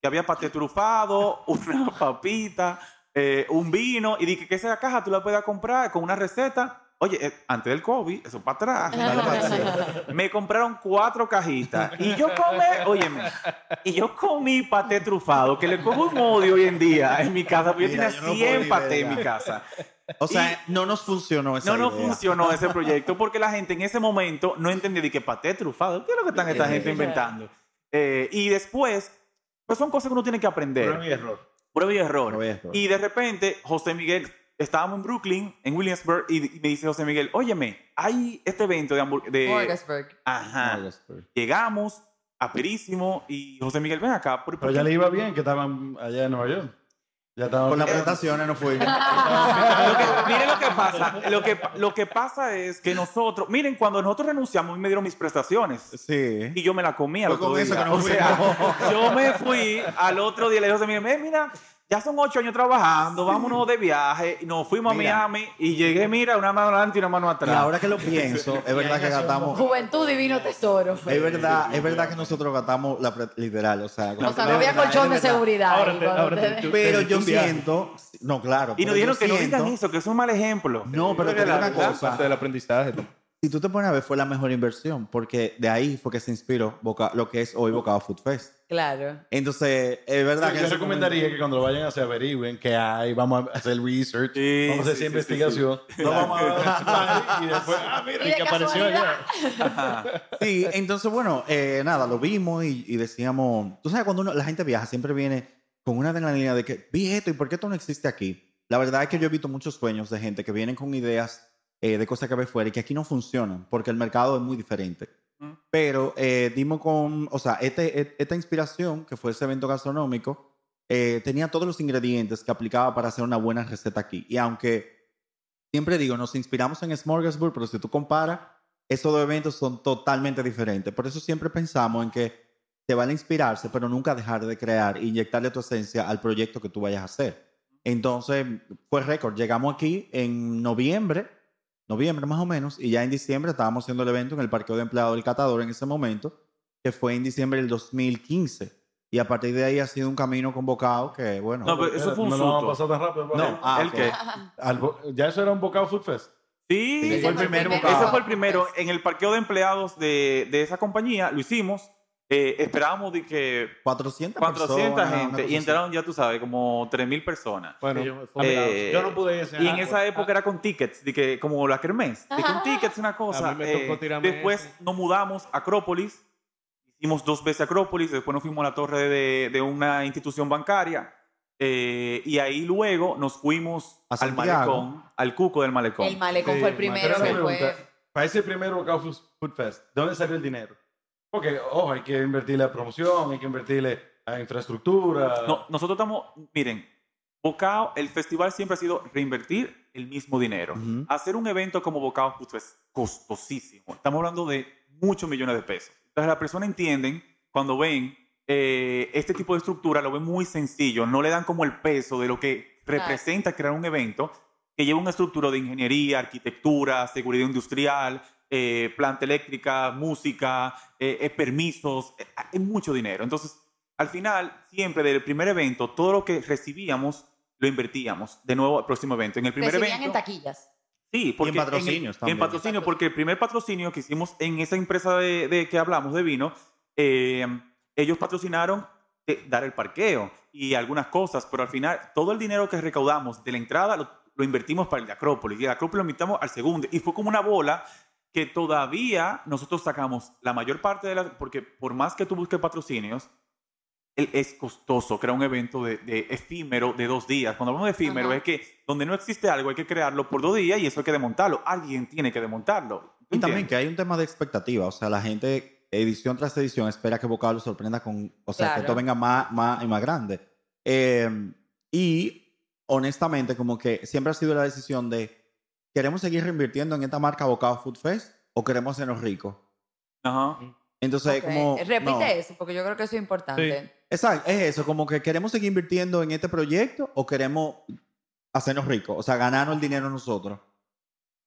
que había paté trufado, una papita, eh, un vino, y dije que esa caja tú la puedas comprar con una receta Oye, eh, antes del COVID, eso para atrás. Dale para atrás. Me compraron cuatro cajitas y yo comí, óyeme, y yo comí paté trufado, que le cojo un odio hoy en día en mi casa, porque Mira, yo yo no tenía 100 puedo ni paté en mi casa. O sea, no nos funcionó esa No, no idea. funcionó ese proyecto porque la gente en ese momento no entendía de que paté trufado, ¿qué es lo que están esta gente inventando? Eh, y después, pues son cosas que uno tiene que aprender. Prueba y error. Prueba y error. Prueba y error. Y de repente, José Miguel, estábamos en Brooklyn, en Williamsburg, y, y me dice José Miguel, óyeme, hay este evento de... de Morgasburg. Ajá. Morgasburg. Llegamos, aperísimo, y José Miguel, ven acá. ¿por- por Pero ya le iba bien que estaban allá en Nueva York. Ya estaban. Con las presentaciones no que- miren lo que pasa. Lo que, lo que pasa es que nosotros, miren, cuando nosotros renunciamos, me dieron mis prestaciones. Sí. Y yo me la comí al Fue otro con eso que nos o sea, yo me fui al otro día y le dije a José Miguel, "Eh, mira, ya son ocho años trabajando, vámonos de viaje. Y nos fuimos Mira. a Miami y llegué, mira, una mano adelante y una mano Y atrás. ahora que lo pienso, es verdad que gastamos. Juventud divino tesoro. Es verdad, es verdad que nosotros gastamos la literal, o sea, O sea, no es había colchón de seguridad. Ahora ahí te- cuando ahora te- te- tú- Pero te- yo siento, no, claro. y nos dijeron que no digan siento- eso, que es un mal ejemplo. No, pero te digo una cosa. Parte del aprendizaje. Si tú te pones a ver, fue la mejor inversión, porque de ahí fue que se inspiró Boca- lo que es hoy Bocado Food Fest. Claro. Entonces, es verdad que yo recomendaría que cuando lo vayan a hacer averigüen qué hay, vamos a hacer research, Sí, vamos a hacer sí, investigación. No vamos a y después, ah, mira, Y de que apareció casualidad. Sí, entonces, bueno, eh, nada, lo vimos y, y decíamos, tú sabes, cuando uno- la gente viaja, siempre viene con una adrenalina de que, vi esto, ¿y por qué esto no existe aquí? La verdad es que yo he visto muchos sueños de gente que vienen con ideas eh, de cosas que ve fuera y que aquí no funcionan, porque el mercado es muy diferente. Pero eh, dimos con, o sea, este, et- esta inspiración, que fue ese evento gastronómico, eh, tenía todos los ingredientes que aplicaba para hacer una buena receta aquí. Y aunque siempre digo, nos inspiramos en Smorgasburg, pero si tú comparas, esos dos eventos son totalmente diferentes. Por eso siempre pensamos en que te vale inspirarse, pero nunca dejar de crear e inyectarle tu esencia al proyecto que tú vayas a hacer. Entonces, fue récord. Llegamos aquí en noviembre, noviembre más o menos, y ya en diciembre estábamos haciendo el evento en el parqueo de empleados del Catador en ese momento, que fue en diciembre del 2015. Y a partir de ahí ha sido un camino convocado que, bueno... No, pero eso fue un no susto. pasar tan rápido. No, ah, ¿El ok. qué? Ya eso era un bocado Food Fest. Sí, Sí, fue el primer bocado. Ese fue el primero. En el parqueo de empleados de, de esa compañía lo hicimos. Eh, esperábamos de que 400 400 personas, gente y entraron, ya tú sabes, como 3.000 personas. Bueno, yo, eh, yo no pude ir Y en esa época era con tickets, de que, como la kermés. De con tickets, una cosa. A mí me tocó Eh, después ese. nos mudamos a Acrópolis. Hicimos dos veces Acrópolis. Después nos fuimos a la torre de, de una institución bancaria. eh, y ahí luego nos fuimos A al Santiago. malecón, al cuco del malecón. El malecón Sí, fue el primero que fue. Para ese primer bocado Food Food Fest, ¿de dónde salió el dinero? Porque, ojo, hay que invertirle a promoción, hay que invertirle a infraestructura. No, nosotros estamos, miren, Bocao, el festival siempre ha sido reinvertir el mismo dinero. Ujú. Hacer un evento como Bocao Fest es costosísimo. Estamos hablando de muchos millones de pesos. Entonces las personas entienden cuando ven eh, este tipo de estructura, lo ven muy sencillo, no le dan como el peso de lo que representa crear un evento que lleva una estructura de ingeniería, arquitectura, seguridad industrial, eh, planta eléctrica, música, eh, eh, permisos, eh, es mucho dinero. Entonces, al final, siempre del primer evento, todo lo que recibíamos lo invertíamos de nuevo al próximo evento. En el primer Recibían en evento... taquillas. Sí, porque el- patrocinios En, también. patrocinio, porque el primer patrocinio que hicimos en esa empresa de, de que hablamos de vino, eh, ellos patrocinaron eh, dar el parqueo y algunas cosas, pero al final todo el dinero que recaudamos de la entrada lo, lo invertimos para el de Acrópolis y el Acrópolis lo invitamos al segundo y fue como una bola que todavía nosotros sacamos la mayor parte de la, porque por más que tú busques patrocinios, es costoso crear un evento de, de efímero de dos días. Cuando hablamos de efímero Ajá. es que donde no existe algo hay que crearlo por dos días y eso hay que desmontarlo. Alguien tiene que desmontarlo. ¿Tú Y también que hay un tema de expectativa, o sea, la gente edición tras edición espera que Bocado lo sorprenda con, o sea, que Claro. esto venga más, más y más grande. Eh, y honestamente, como que siempre ha sido la decisión de, ¿queremos seguir reinvirtiendo en esta marca Bocado Food Fest o queremos hacernos ricos? Ajá. Entonces, Ok. como... Repite no. eso, porque yo creo que eso es importante. Exacto, es eso, como que queremos seguir invirtiendo en este proyecto o queremos hacernos ricos, o sea, ganarnos el dinero nosotros.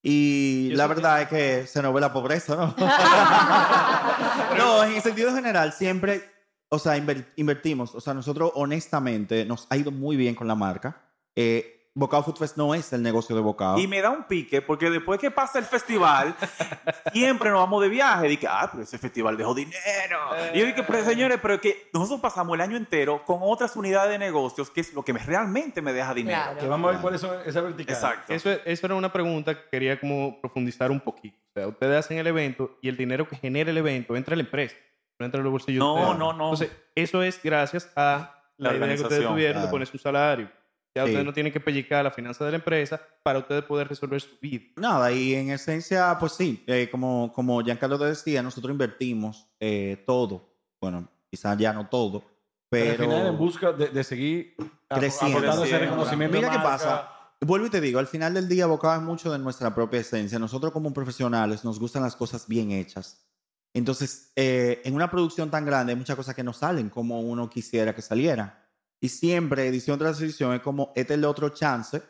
Y Y la verdad es que se nos ve la pobreza, ¿no? no, en el sentido general, siempre, o sea, inver- invertimos, o sea, nosotros honestamente nos ha ido muy bien con la marca. Eh, Bocao Food Fest no es el negocio de Bocao. Y me da un pique porque después que pasa el festival, siempre nos vamos de viaje. Dije, ah, pero ese festival dejó dinero. Y yo dije, pero señores, pero es que nosotros pasamos el año entero con otras unidades de negocios, que es lo que me- realmente me deja dinero. Claro. Que vamos a ver cuáles son esas verticales. Exacto. Eso, eso era una pregunta que quería como profundizar un poquito. O sea, ustedes hacen el evento y el dinero que genera el evento entra a la empresa, no entra a los bolsillos. de No, ustedes. no, no. Entonces, eso es gracias a la, La idea que ustedes tuvieron de claro. poner su salario. Ya Sí. ustedes no tienen que pellicar la finanza de la empresa para ustedes poder resolver su vida. Nada, y en esencia, pues sí, eh, como, como Giancarlo te decía, nosotros invertimos eh, todo. Bueno, quizás ya no todo, Pero pero... al final en busca de, de seguir Creciendo. aportando ese reconocimiento. Mira qué pasa. Vuelvo y te digo, al final del día, es mucho de nuestra propia esencia. Nosotros como profesionales nos gustan las cosas bien hechas. Entonces, eh, en una producción tan grande hay muchas cosas que no salen como uno quisiera que salieran. Y siempre, edición tras edición, es como, este es el otro chance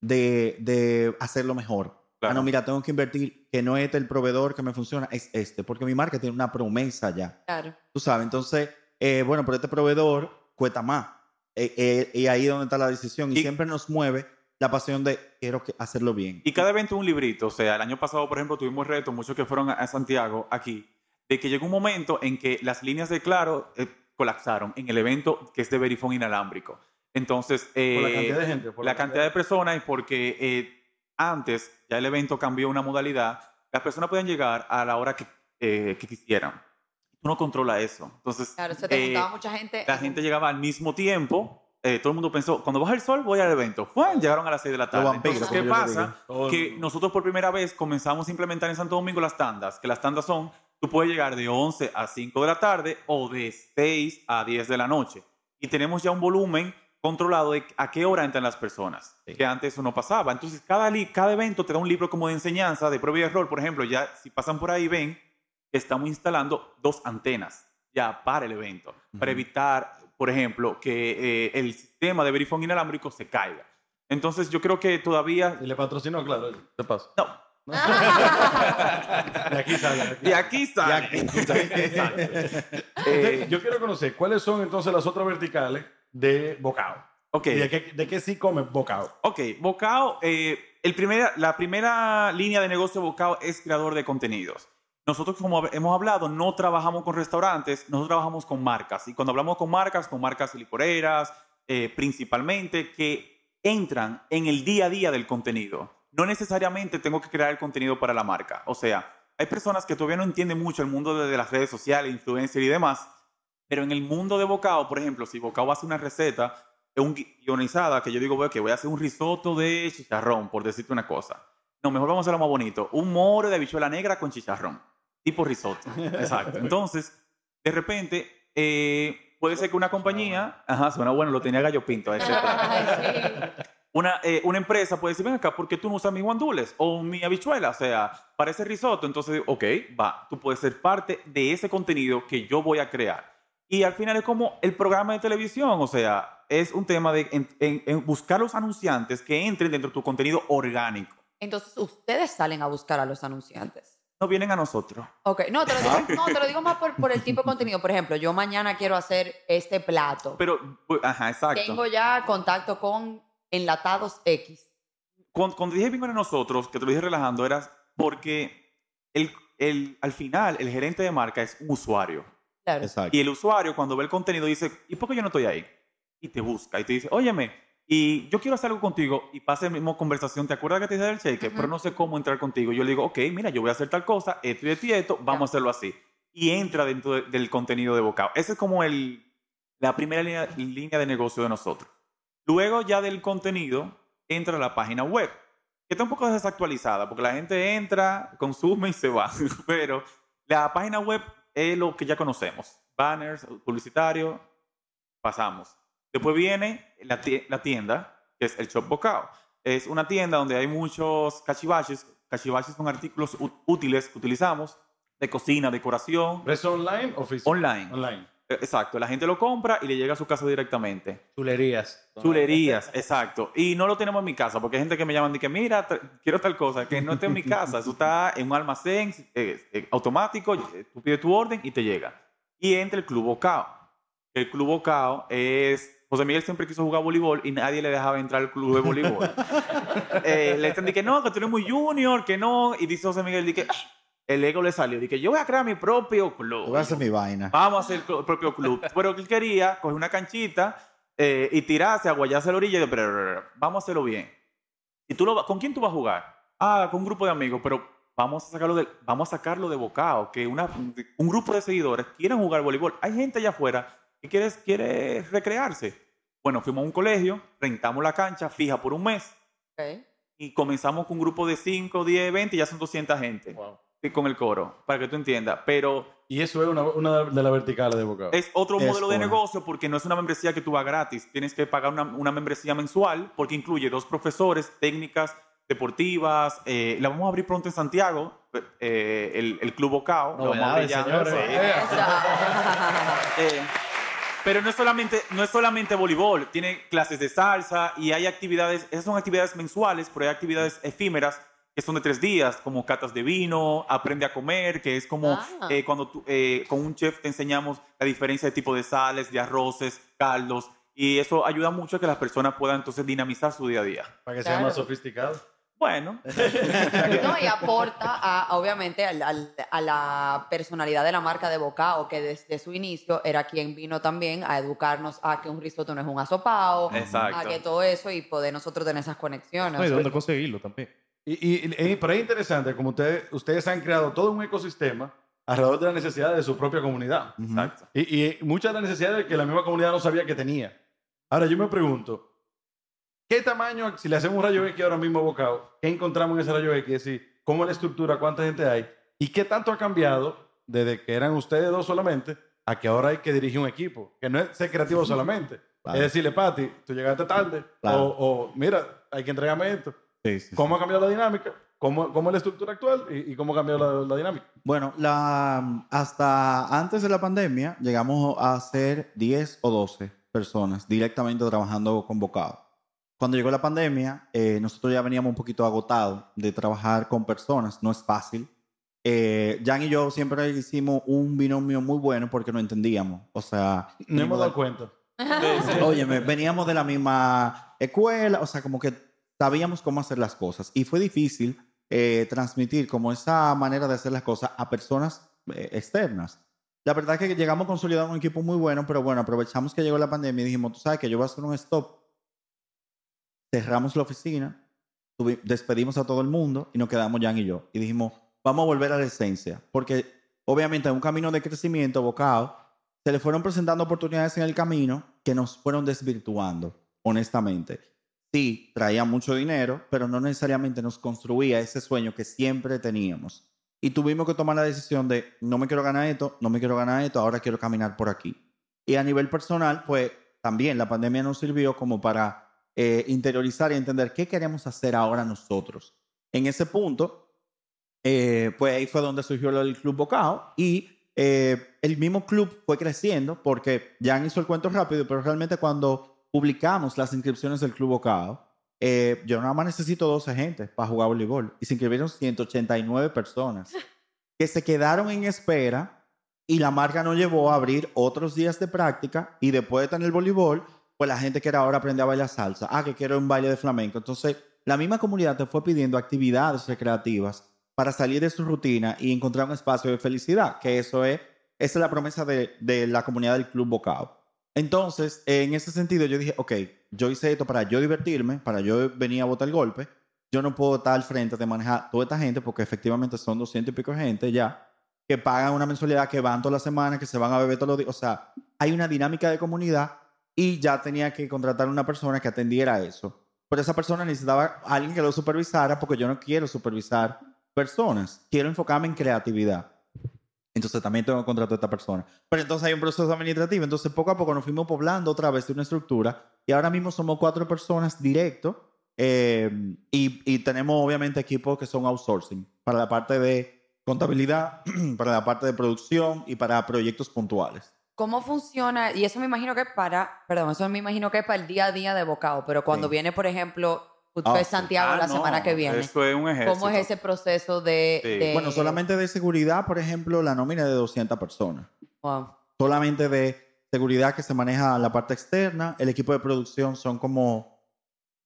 de, de hacerlo mejor. Ah, Claro. no, mira, tengo que invertir, que no es este el proveedor que me funciona, es este, porque mi marca tiene una promesa ya. Claro. Tú sabes, entonces, eh, bueno, pero este proveedor cuesta más. Eh, eh, y ahí es donde está la decisión. Y, Y- siempre nos mueve la pasión de quiero que- hacerlo bien. Y cada evento un librito. O sea, el año pasado, por ejemplo, tuvimos retos, muchos que fueron a- a Santiago, aquí, de que llegó un momento en que las líneas de Claro eh, colapsaron en el evento que es de Verifone inalámbrico. Entonces, Por la eh, cantidad de gente. por la cantidad de personas y porque eh, antes ya el evento cambió una modalidad, las personas pueden llegar a la hora que, eh, que quisieran. Tú no controlas eso. Entonces, Claro, se te eh, juntaba mucha gente. la gente llegaba al mismo tiempo. eh, todo el mundo pensó, cuando baja el sol voy al evento. ¡Fue! Llegaron a las 6 de la tarde. vampiros, Entonces, ¿qué pasa? Que nosotros por primera vez comenzamos a implementar en Santo Domingo las tandas, que las tandas son, tú puedes llegar de 11 a 5 de la tarde o de 6 a 10 de la noche. Y tenemos ya un volumen controlado de a qué hora entran las personas, que antes eso no pasaba. Entonces, cada, cada evento te da un libro como de enseñanza, de prueba y error. Por ejemplo, ya si pasan por ahí, ven que estamos instalando dos antenas ya para el evento, para evitar, por ejemplo, que eh, el sistema de verifón inalámbrico se caiga. Entonces, yo creo que todavía... Y le patrocinó, claro, te paso. No, De aquí sale. de aquí y aquí sale. Entonces, Eh, yo quiero conocer cuáles son entonces las otras verticales de Bocao. ok. ¿Y de qué, de qué sí come Bocao? Ok, Bocao, eh, el primera, la primera línea de negocio de Bocao es creador de contenidos. Nosotros, como hemos hablado, no trabajamos con restaurantes, nosotros trabajamos con marcas. Y cuando hablamos con marcas, con marcas licoreras, eh, principalmente, que entran en el día a día del contenido. No necesariamente tengo que crear el contenido para la marca. O sea, hay personas que todavía no entienden mucho el mundo de, de las redes sociales, influencer y demás, pero en el mundo de Bocao, por ejemplo, si Bocao hace una receta un gui- guionizada, que yo digo, "Bueno, que voy a hacer un risotto de chicharrón, por decirte una cosa. No, mejor vamos a hacerlo más bonito. Un more de habichuela negra con chicharrón. Tipo risotto. Exacto. Entonces, de repente, eh, puede ser que una compañía, ajá, suena bueno, lo tenía gallo pinto, sí. Una, eh, una empresa puede decir, ven acá, ¿por qué tú no usas mis guandules o mi habichuela? O sea, para ese risotto. Entonces, ok, va, tú puedes ser parte de ese contenido que yo voy a crear. Y al final es como el programa de televisión, o sea, es un tema de en- en- en buscar los anunciantes que entren dentro de tu contenido orgánico. Entonces, ustedes salen a buscar a los anunciantes. No vienen a nosotros. Ok, no, te lo digo, no, te lo digo más por, por el tipo de contenido. Por ejemplo, yo mañana quiero hacer este plato. Pero, ajá, exacto. Tengo ya contacto con Enlatados X. Cuando, cuando dije vengan a nosotros, que te lo dije relajando, era porque el, el, al final el gerente de marca es un usuario. Claro. Exacto. Y el usuario, cuando ve el contenido, dice, ¿y por qué yo no estoy ahí? Y te busca y te dice, óyeme, y yo quiero hacer algo contigo. Y pasa el mismo conversación, ¿te acuerdas que te dije del cheque? Ujú. Pero no sé cómo entrar contigo. Yo le digo, ok, mira, yo voy a hacer tal cosa, esto y esto y esto, vamos a hacerlo así. Y entra dentro de- del contenido de Bocao. Esa es como el, la primera línea, línea de negocio de nosotros. Luego ya del contenido, entra la página web, que está un poco desactualizada, porque la gente entra, consume y se va. Pero la página web es lo que ya conocemos. Banners, publicitario, pasamos. Después viene la tie- la tienda, que es el Shop Bocao. Es una tienda donde hay muchos cachivaches. Cachivaches son artículos útiles que utilizamos de cocina, decoración, ¿Es online o físico? online. Online. Eh, Exacto, la gente lo compra y le llega a su casa directamente. Chulerías. Chulerías, exacto. Y no lo tenemos en mi casa, porque hay gente que me llaman y que, mira, quiero tal cosa, que no está en mi casa. Eso está en un almacén eh, eh, automático, tú pides tu orden y te llega. Y entra el Club Bocao. El Club Bocao es José Miguel siempre quiso jugar voleibol y nadie le dejaba entrar al club de voleibol. eh, le dicen que no, que tú eres muy junior, que no. Y dice José Miguel, que el ego le salió. Dije, yo voy a crear mi propio club. Voy a hacer mi vaina. Vamos a hacer el propio club. Pero él quería coger una canchita eh, y tirarse, aguayarse a la orilla y pero vamos a hacerlo bien. ¿Y tú lo, con quién tú vas a jugar? Ah, con un grupo de amigos, pero vamos a sacarlo de, vamos a sacarlo de bocado, que una, un grupo de seguidores quieren jugar voleibol. Hay gente allá afuera que quiere, quiere recrearse. Bueno, fuimos a un colegio, rentamos la cancha fija por un mes y comenzamos con un grupo de 5, 10, 20 y ya son 200 gente wow. Con el coro, para que tú entiendas. Pero... Y eso es una, una de las verticales de bocado. Es otro es modelo de negocio porque no es una membresía que tú vas gratis. Tienes que pagar una, una membresía mensual porque incluye dos profesores, técnicas, deportivas. Eh, la vamos a abrir pronto en Santiago, eh, el, el, Club Bocao. No, señores. eh, pero no es, solamente, no es solamente voleibol, tiene clases de salsa y hay actividades, esas son actividades mensuales, pero hay actividades efímeras que son de tres días, como catas de vino, aprende a comer, que es como Ah. eh, cuando tú, eh, con un chef te enseñamos la diferencia de tipo de sales, de arroces, caldos, y eso ayuda mucho a que las personas puedan entonces dinamizar su día a día. Para que sea Claro. más sofisticado. Bueno, No, y aporta a, obviamente al- al- a la personalidad de la marca de Bocao, que desde su inicio era quien vino también a educarnos a que un risotto no es un asopao, Exacto. a que todo eso y poder nosotros tener esas conexiones. No, y dónde conseguirlo también. Y, y, y- pero es interesante, como ustedes, ustedes han creado todo un ecosistema alrededor de las necesidades de su propia comunidad. exacto. Y, y muchas de las necesidades que la misma comunidad no sabía que tenía. Ahora, yo me pregunto, ¿qué tamaño, si le hacemos un rayo X ahora mismo a Bocao, qué encontramos en ese rayo X? Es decir, ¿cómo es la estructura? ¿Cuánta gente hay? ¿Y qué tanto ha cambiado desde que eran ustedes dos solamente a que ahora hay que dirigir un equipo? Que no es ser creativo solamente. Claro. Es decirle, Pati, tú llegaste tarde. Claro. O, o, mira, hay que entregarme esto. Sí, sí, sí. ¿Cómo ha cambiado la dinámica? ¿Cómo, cómo es la estructura actual? ¿Y, y cómo ha cambiado la, la dinámica? Bueno, la, hasta antes de la pandemia llegamos a ser 10 o 12 personas directamente trabajando con Bocado. Cuando llegó la pandemia, eh, nosotros ya veníamos un poquito agotados de trabajar con personas, no es fácil. Eh, Jan y yo siempre hicimos un binomio muy bueno porque no entendíamos. O sea, No hemos dado de- cuenta. Óyeme, veníamos de la misma escuela, o sea, como que sabíamos cómo hacer las cosas. Y fue difícil eh, transmitir como esa manera de hacer las cosas a personas eh, externas. La verdad es que llegamos a consolidar un equipo muy bueno, pero bueno, aprovechamos que llegó la pandemia y dijimos, tú sabes que yo voy a hacer un stop. Cerramos la oficina, despedimos a todo el mundo y nos quedamos Jan y yo. Y dijimos, vamos a volver a la esencia, porque obviamente en un camino de crecimiento, bocado, se le fueron presentando oportunidades en el camino que nos fueron desvirtuando, honestamente. Sí, traía mucho dinero, pero no necesariamente nos construía ese sueño que siempre teníamos. Y tuvimos que tomar la decisión de, no me quiero ganar esto, no me quiero ganar esto, ahora quiero caminar por aquí. Y a nivel personal, pues también la pandemia nos sirvió como para eh, interiorizar y entender qué queremos hacer ahora nosotros. En ese punto, eh, pues ahí fue donde surgió del Club Bocao y eh, el mismo club fue creciendo porque Jan hizo el cuento rápido, pero realmente cuando publicamos las inscripciones del Club Bocao, eh, yo nada más necesito 12 gente para jugar voleibol y se inscribieron 189 personas que se quedaron en espera y la marca nos llevó a abrir otros días de práctica y después de estar en el voleibol, pues la gente quiere ahora aprender a bailar salsa, ah, que quiero un baile de flamenco. Entonces, la misma comunidad te fue pidiendo actividades recreativas para salir de su rutina y encontrar un espacio de felicidad, que eso es, esa es la promesa de, de la comunidad del Club Bocao. Entonces, en ese sentido, yo dije, ok, yo hice esto para yo divertirme, para yo venir a botar el golpe. Yo no puedo estar al frente de manejar toda esta gente porque efectivamente son 200 y pico de gente ya que pagan una mensualidad, que van todas las semanas, que se van a beber todos los días. O sea, hay una dinámica de comunidad y ya tenía que contratar una persona que atendiera eso. Pero esa persona necesitaba alguien que lo supervisara porque yo no quiero supervisar personas. Quiero enfocarme en creatividad. Entonces también tengo que contratar a esta persona. Pero entonces hay un proceso administrativo. Entonces poco a poco nos fuimos poblando otra vez de una estructura y ahora mismo somos cuatro personas directo eh, y, y tenemos obviamente equipos que son outsourcing para la parte de contabilidad, para la parte de producción y para proyectos puntuales. ¿Cómo funciona? Y eso me imagino que es para, perdón, eso me imagino que es para el día a día de Bocao, pero cuando Sí. viene, por ejemplo, Food Ah, sí. Santiago Ah, la no, semana que viene, Eso es un ejército. ¿cómo es ese proceso de... Sí. de- Bueno, solamente de seguridad, por ejemplo, la nómina de 200 personas. Wow. Solamente de seguridad que se maneja la parte externa. El equipo de producción son como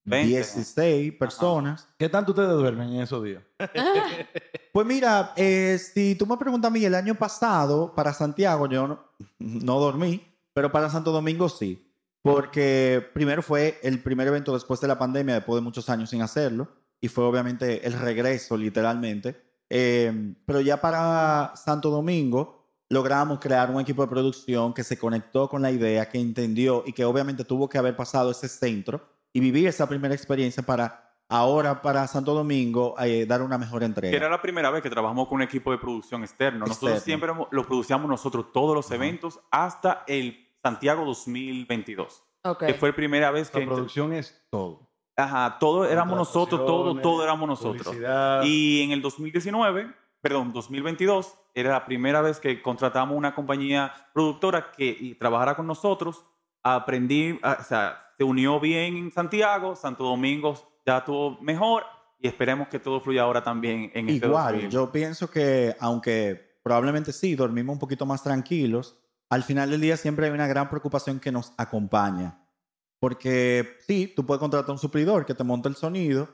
20, 16 personas. ¿Qué tanto ustedes duermen en esos días? Pues mira, eh, si tú me preguntas a mí, el año pasado para Santiago yo no, no dormí, pero para Santo Domingo sí. Porque primero fue el primer evento después de la pandemia, después de muchos años sin hacerlo, y fue obviamente el regreso, literalmente. Eh, pero ya para Santo Domingo logramos crear un equipo de producción que se conectó con la idea, que entendió y que obviamente tuvo que haber pasado ese centro y vivir esa primera experiencia para ahora para Santo Domingo eh, dar una mejor entrega. era la primera vez que trabajamos con un equipo de producción externo. Nosotros Externo. siempre hemos- lo producíamos nosotros todos los eventos hasta el Santiago 2022. Ok. Que fue la primera vez La que... producción es todo. Ajá, todo éramos nosotros, todo, todo éramos nosotros. publicidad. Y en el 2019, perdón, 2022, era la primera vez que contratamos una compañía productora que y trabajara con nosotros. Aprendí, a- o sea, se unió bien en Santiago, Santo Domingo ya estuvo mejor y esperemos que todo fluya ahora también en este Igual, 2000. yo pienso que aunque probablemente sí, dormimos un poquito más tranquilos, al final del día siempre hay una gran preocupación que nos acompaña. Porque sí, tú puedes contratar a un suplidor que te monte el sonido,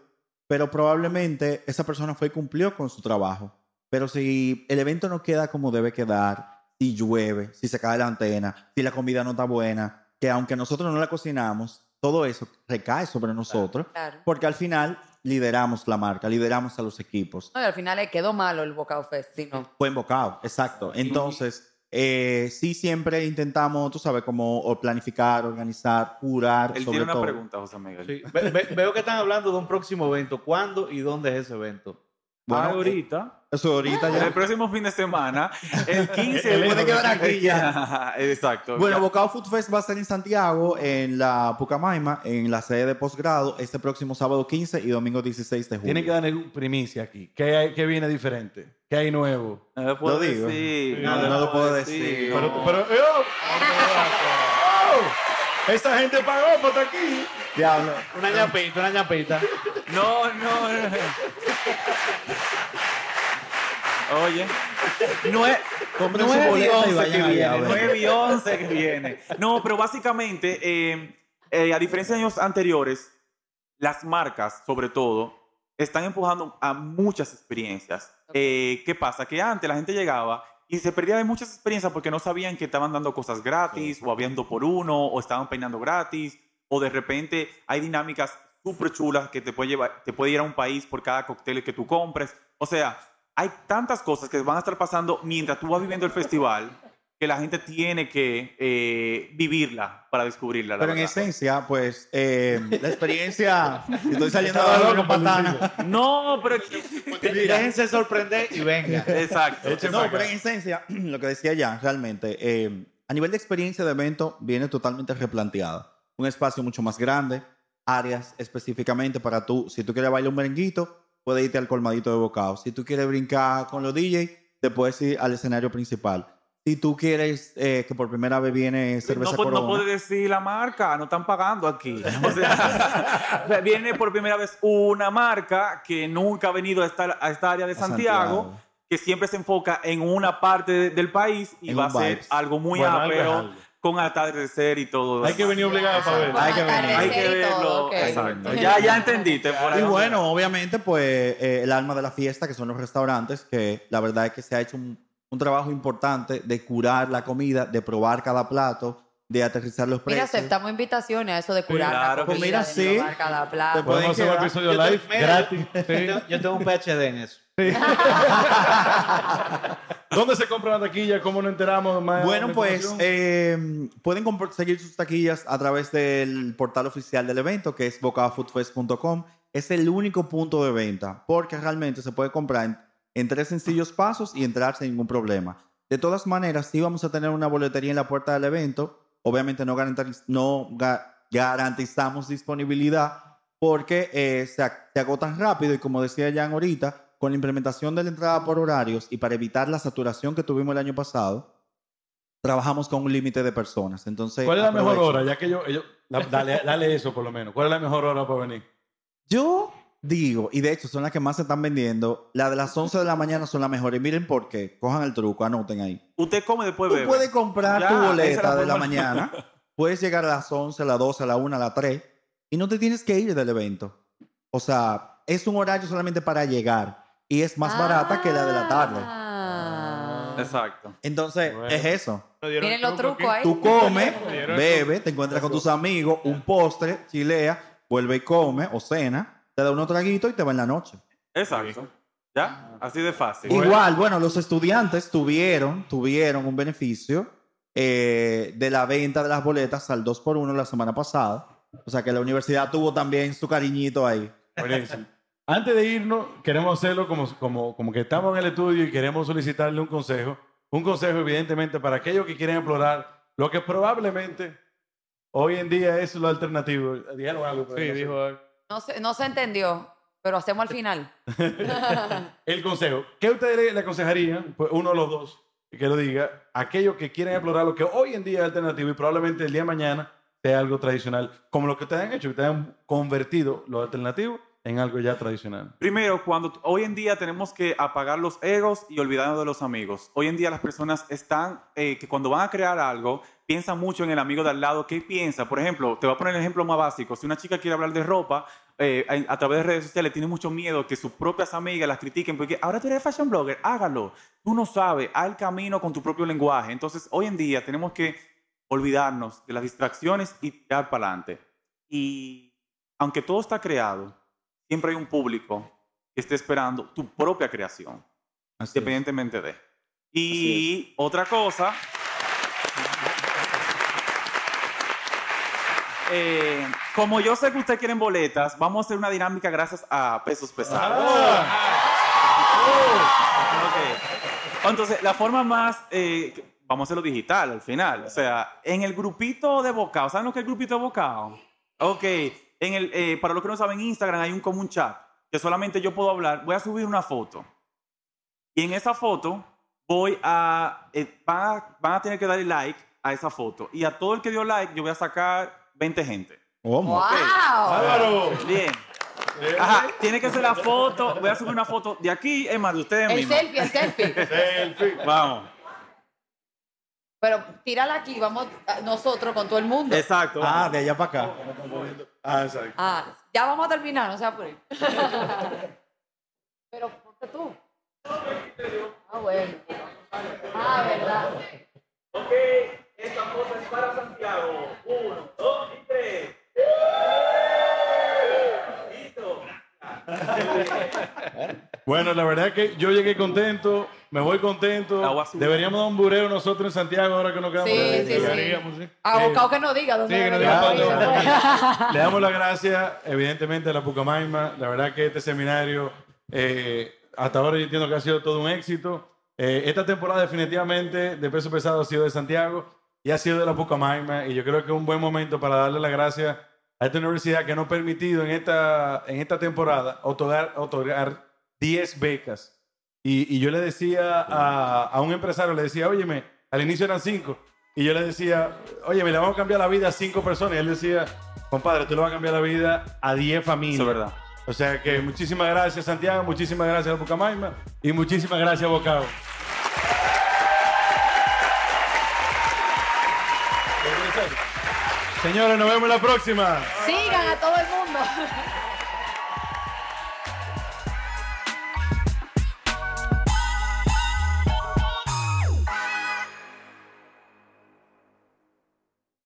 pero probablemente esa persona fue y cumplió con su trabajo. Pero si el evento no queda como debe quedar, si llueve, si se cae la antena, si la comida no está buena, que aunque nosotros no la cocinamos, todo eso recae sobre nosotros, Claro. porque al final lideramos la marca, lideramos a los equipos. No, y al final le quedó malo el Bocao Fest, sí, no. Fue invocado, exacto. Entonces, eh, sí siempre intentamos, tú sabes, como o planificar, organizar, curar, Él sobre tiene una todo. pregunta, José Miguel. Sí. Ve- ve- veo que están hablando de un próximo evento. ¿Cuándo y dónde es ese evento? Bueno, Ah, ahorita, Eso ahorita ya. el próximo fin de semana, el 15 Puede quedar aquí ya. Exacto. Bueno, Ya. Bocao Food Fest va a ser en Santiago, en la Pucamaima, en la sede de posgrado, este próximo sábado 15 y domingo 16 de julio. Tienen que darle primicia aquí. ¿Qué, hay, qué viene diferente? ¿Qué hay nuevo? No lo puedo Lo digo. decir. No, no lo puedo decir. Pero, no. pero, ¡oh! ¡Oh! Esa gente pagó por estar aquí. Diablo. Una ñapita, una ñapita. No, no, no. Oye, no es, Compren no su es boleta y 11 que vayan allá, viene, a ver. 9 y 11 que viene. No, pero básicamente, eh, eh, a diferencia de años anteriores, las marcas, sobre todo, están empujando a muchas experiencias. Eh, ¿Qué pasa? Que antes la gente llegaba y se perdía de muchas experiencias porque no sabían que estaban dando cosas gratis, o habían dos por uno, o estaban peinando gratis, o de repente hay dinámicas súper chulas que te puede, llevar, te puede ir a un país por cada cóctel que tú compres. O sea, hay tantas cosas que van a estar pasando mientras tú vas viviendo el festival que la gente tiene que eh, vivirla para descubrirla. la Pero en verdad. esencia, pues, eh, la experiencia. Estoy saliendo de por patana. No, pero... Déjense sorprender y venga. Exacto. No, pero en esencia, lo que decía ya, realmente, eh, a nivel de experiencia de evento, viene totalmente replanteada. Un espacio mucho más grande, áreas específicamente para tú, si tú quieres bailar un merenguito, puedes irte al colmadito de bocado. Si tú quieres brincar con los DJ, te puedes ir al escenario principal. Si tú quieres eh, que por primera vez viene cerveza no, pu- no Corona, puede decir la marca, no están pagando aquí. O sea, viene por primera vez una marca que nunca ha venido a esta, a esta área de A Santiago, Santiago. que siempre se enfoca en una parte de- del país y En va a ser algo muy Bueno, algo. Con atardecer y todo. Hay que venir obligado para verlo. Hay que venir. Hay que verlo. ok. Exacto. Ya, ya entendiste. por ahí Y bueno, obviamente, pues eh, el alma de la fiesta, que son los restaurantes, que la verdad es que se ha hecho un, un trabajo importante de curar la comida, de probar cada plato, de aterrizar los Mira, precios. aceptamos invitaciones a eso de curar Claro, la pues comida, mira, de sí. cada plato. Podemos hacer un episodio live mira, gratis. Yo tengo, yo tengo un PhD en eso. ¿Dónde se compra la taquilla? ¿Cómo nos enteramos? Más Bueno, pues eh, pueden conseguir sus taquillas a través del portal oficial del evento, que es bocafoodfest.com. Es el único punto de venta, porque realmente se puede comprar en, en tres sencillos pasos y entrar sin ningún problema. De todas maneras, sí vamos a tener una boletería en la puerta del evento. Obviamente no, garantiz- no ga- garantizamos disponibilidad porque eh, se, ag- se agotan rápido y como decía Jan ahorita, con la implementación de la entrada por horarios y para evitar la saturación que tuvimos el año pasado, trabajamos con un límite de personas. Entonces, ¿Cuál es la mejor aprovechen. hora? Ya que yo, la- dale, dale eso por lo menos. ¿Cuál es la mejor hora para venir? Yo digo, y de hecho son las que más se están vendiendo, las de las 11 de la mañana son las mejores. Miren por qué. Cojan el truco, anoten ahí. Usted come después Tú bebe. puedes comprar Ya, tu boleta la de la mañana, puedes llegar a las 11, a las 12, a la 1, a las 3 y no te tienes que ir del evento. O sea, es un horario solamente para llegar y es más barata que la de la tarde. Ah. Exacto. Entonces, Bueno. es eso. Miren los truco trucos ahí. Tú comes, bebes, te encuentras con tus amigos, un postre, chilea, vuelve y come o cena, te da unos traguitos y te va en la noche. Exacto. ¿Ya? Así de fácil. Igual, bueno, los estudiantes tuvieron, tuvieron un beneficio eh, de la venta de las boletas al 2 por 1 la semana pasada. O sea que la universidad tuvo también su cariñito ahí. Buenísimo. Antes de irnos, queremos hacerlo como, como, como que estamos en el estudio y queremos solicitarle un consejo. Un consejo, evidentemente, para aquellos que quieren explorar lo que probablemente hoy en día es lo alternativo. Dijeron algo. pero Sí, dijo algo. No se, no se entendió, pero hacemos al final. El consejo. ¿Qué ustedes le, le aconsejarían? Pues uno de los dos, que lo diga, aquellos que quieren explorar lo que hoy en día es alternativo y probablemente el día de mañana sea algo tradicional, como lo que ustedes han hecho, que ustedes han convertido lo alternativo en algo ya tradicional. Primero, cuando hoy en día tenemos que apagar los egos y olvidarnos de los amigos. Hoy en día las personas están, eh, que cuando van a crear algo, piensan mucho en el amigo de al lado. ¿Qué piensa? Por ejemplo, te voy a poner el ejemplo más básico. Si una chica quiere hablar de ropa eh, a, través de redes sociales, tiene mucho miedo que sus propias amigas las critiquen porque ahora tú eres fashion blogger, hágalo. Tú no sabes, haz el camino con tu propio lenguaje. Entonces, hoy en día tenemos que olvidarnos de las distracciones y tirar para adelante. Y aunque todo está creado, siempre hay un público que esté esperando tu propia creación, Así es. independientemente de. Y otra cosa. eh, como yo sé que ustedes quieren boletas, vamos a hacer una dinámica gracias a pesos pesados. Ok. Entonces, la forma más. eh, vamos a hacerlo digital al final. O sea, en el grupito de bocado. ¿Saben lo que es el grupito de bocado? Ok. En el, eh, para los que no saben, en Instagram hay un común chat que solamente yo puedo hablar. Voy a subir una foto. Y en esa foto voy a. eh, van, a van a tener que darle like a esa foto. Y a todo el que dio like, yo voy a sacar 20 gente. ¿Cómo? ¡Wow! ¡Álvaro! Bien. Ajá, tiene que ser la foto. Voy a subir una foto de aquí, es más, de ustedes El mismos. selfie, el selfie. Selfie. Vamos. Pero tírala aquí, vamos nosotros con todo el mundo. Exacto. Ah, de allá para acá. Ah, exacto. Ah, ya vamos a terminar, no sea por ahí. Pero ponte tú. Ah, bueno. Ah, verdad. Ok, esta foto es para Santiago. Uno, dos y tres. Bueno, la verdad es que yo llegué contento, me voy contento. Deberíamos dar un bureo nosotros en Santiago ahora que nos quedamos. Sí, sí, sí. Sí. Abocado que no diga dónde Sí, que diga dónde. Le damos las gracias, evidentemente, a la Pucamaima. La verdad que este seminario, eh, hasta ahora yo entiendo que ha sido todo un éxito. Eh, esta temporada definitivamente de peso pesado ha sido de Santiago y ha sido de la Pucamaima. Y yo creo que es un buen momento para darle las gracias a esta universidad que nos ha permitido en esta, en esta temporada otorgar, otorgar 10 becas. Y, y yo le decía a, a un empresario, le decía, óyeme, al inicio eran 5. Y yo le decía, óyeme, le vamos a cambiar la vida a 5 personas. Y él decía, compadre, tú le vas a cambiar la vida a 10 familias. Eso es verdad. O sea que muchísimas gracias, Santiago, muchísimas gracias a Pucamaima y muchísimas gracias, Bocao. Señores, nos vemos la próxima. Sigan a todo el mundo.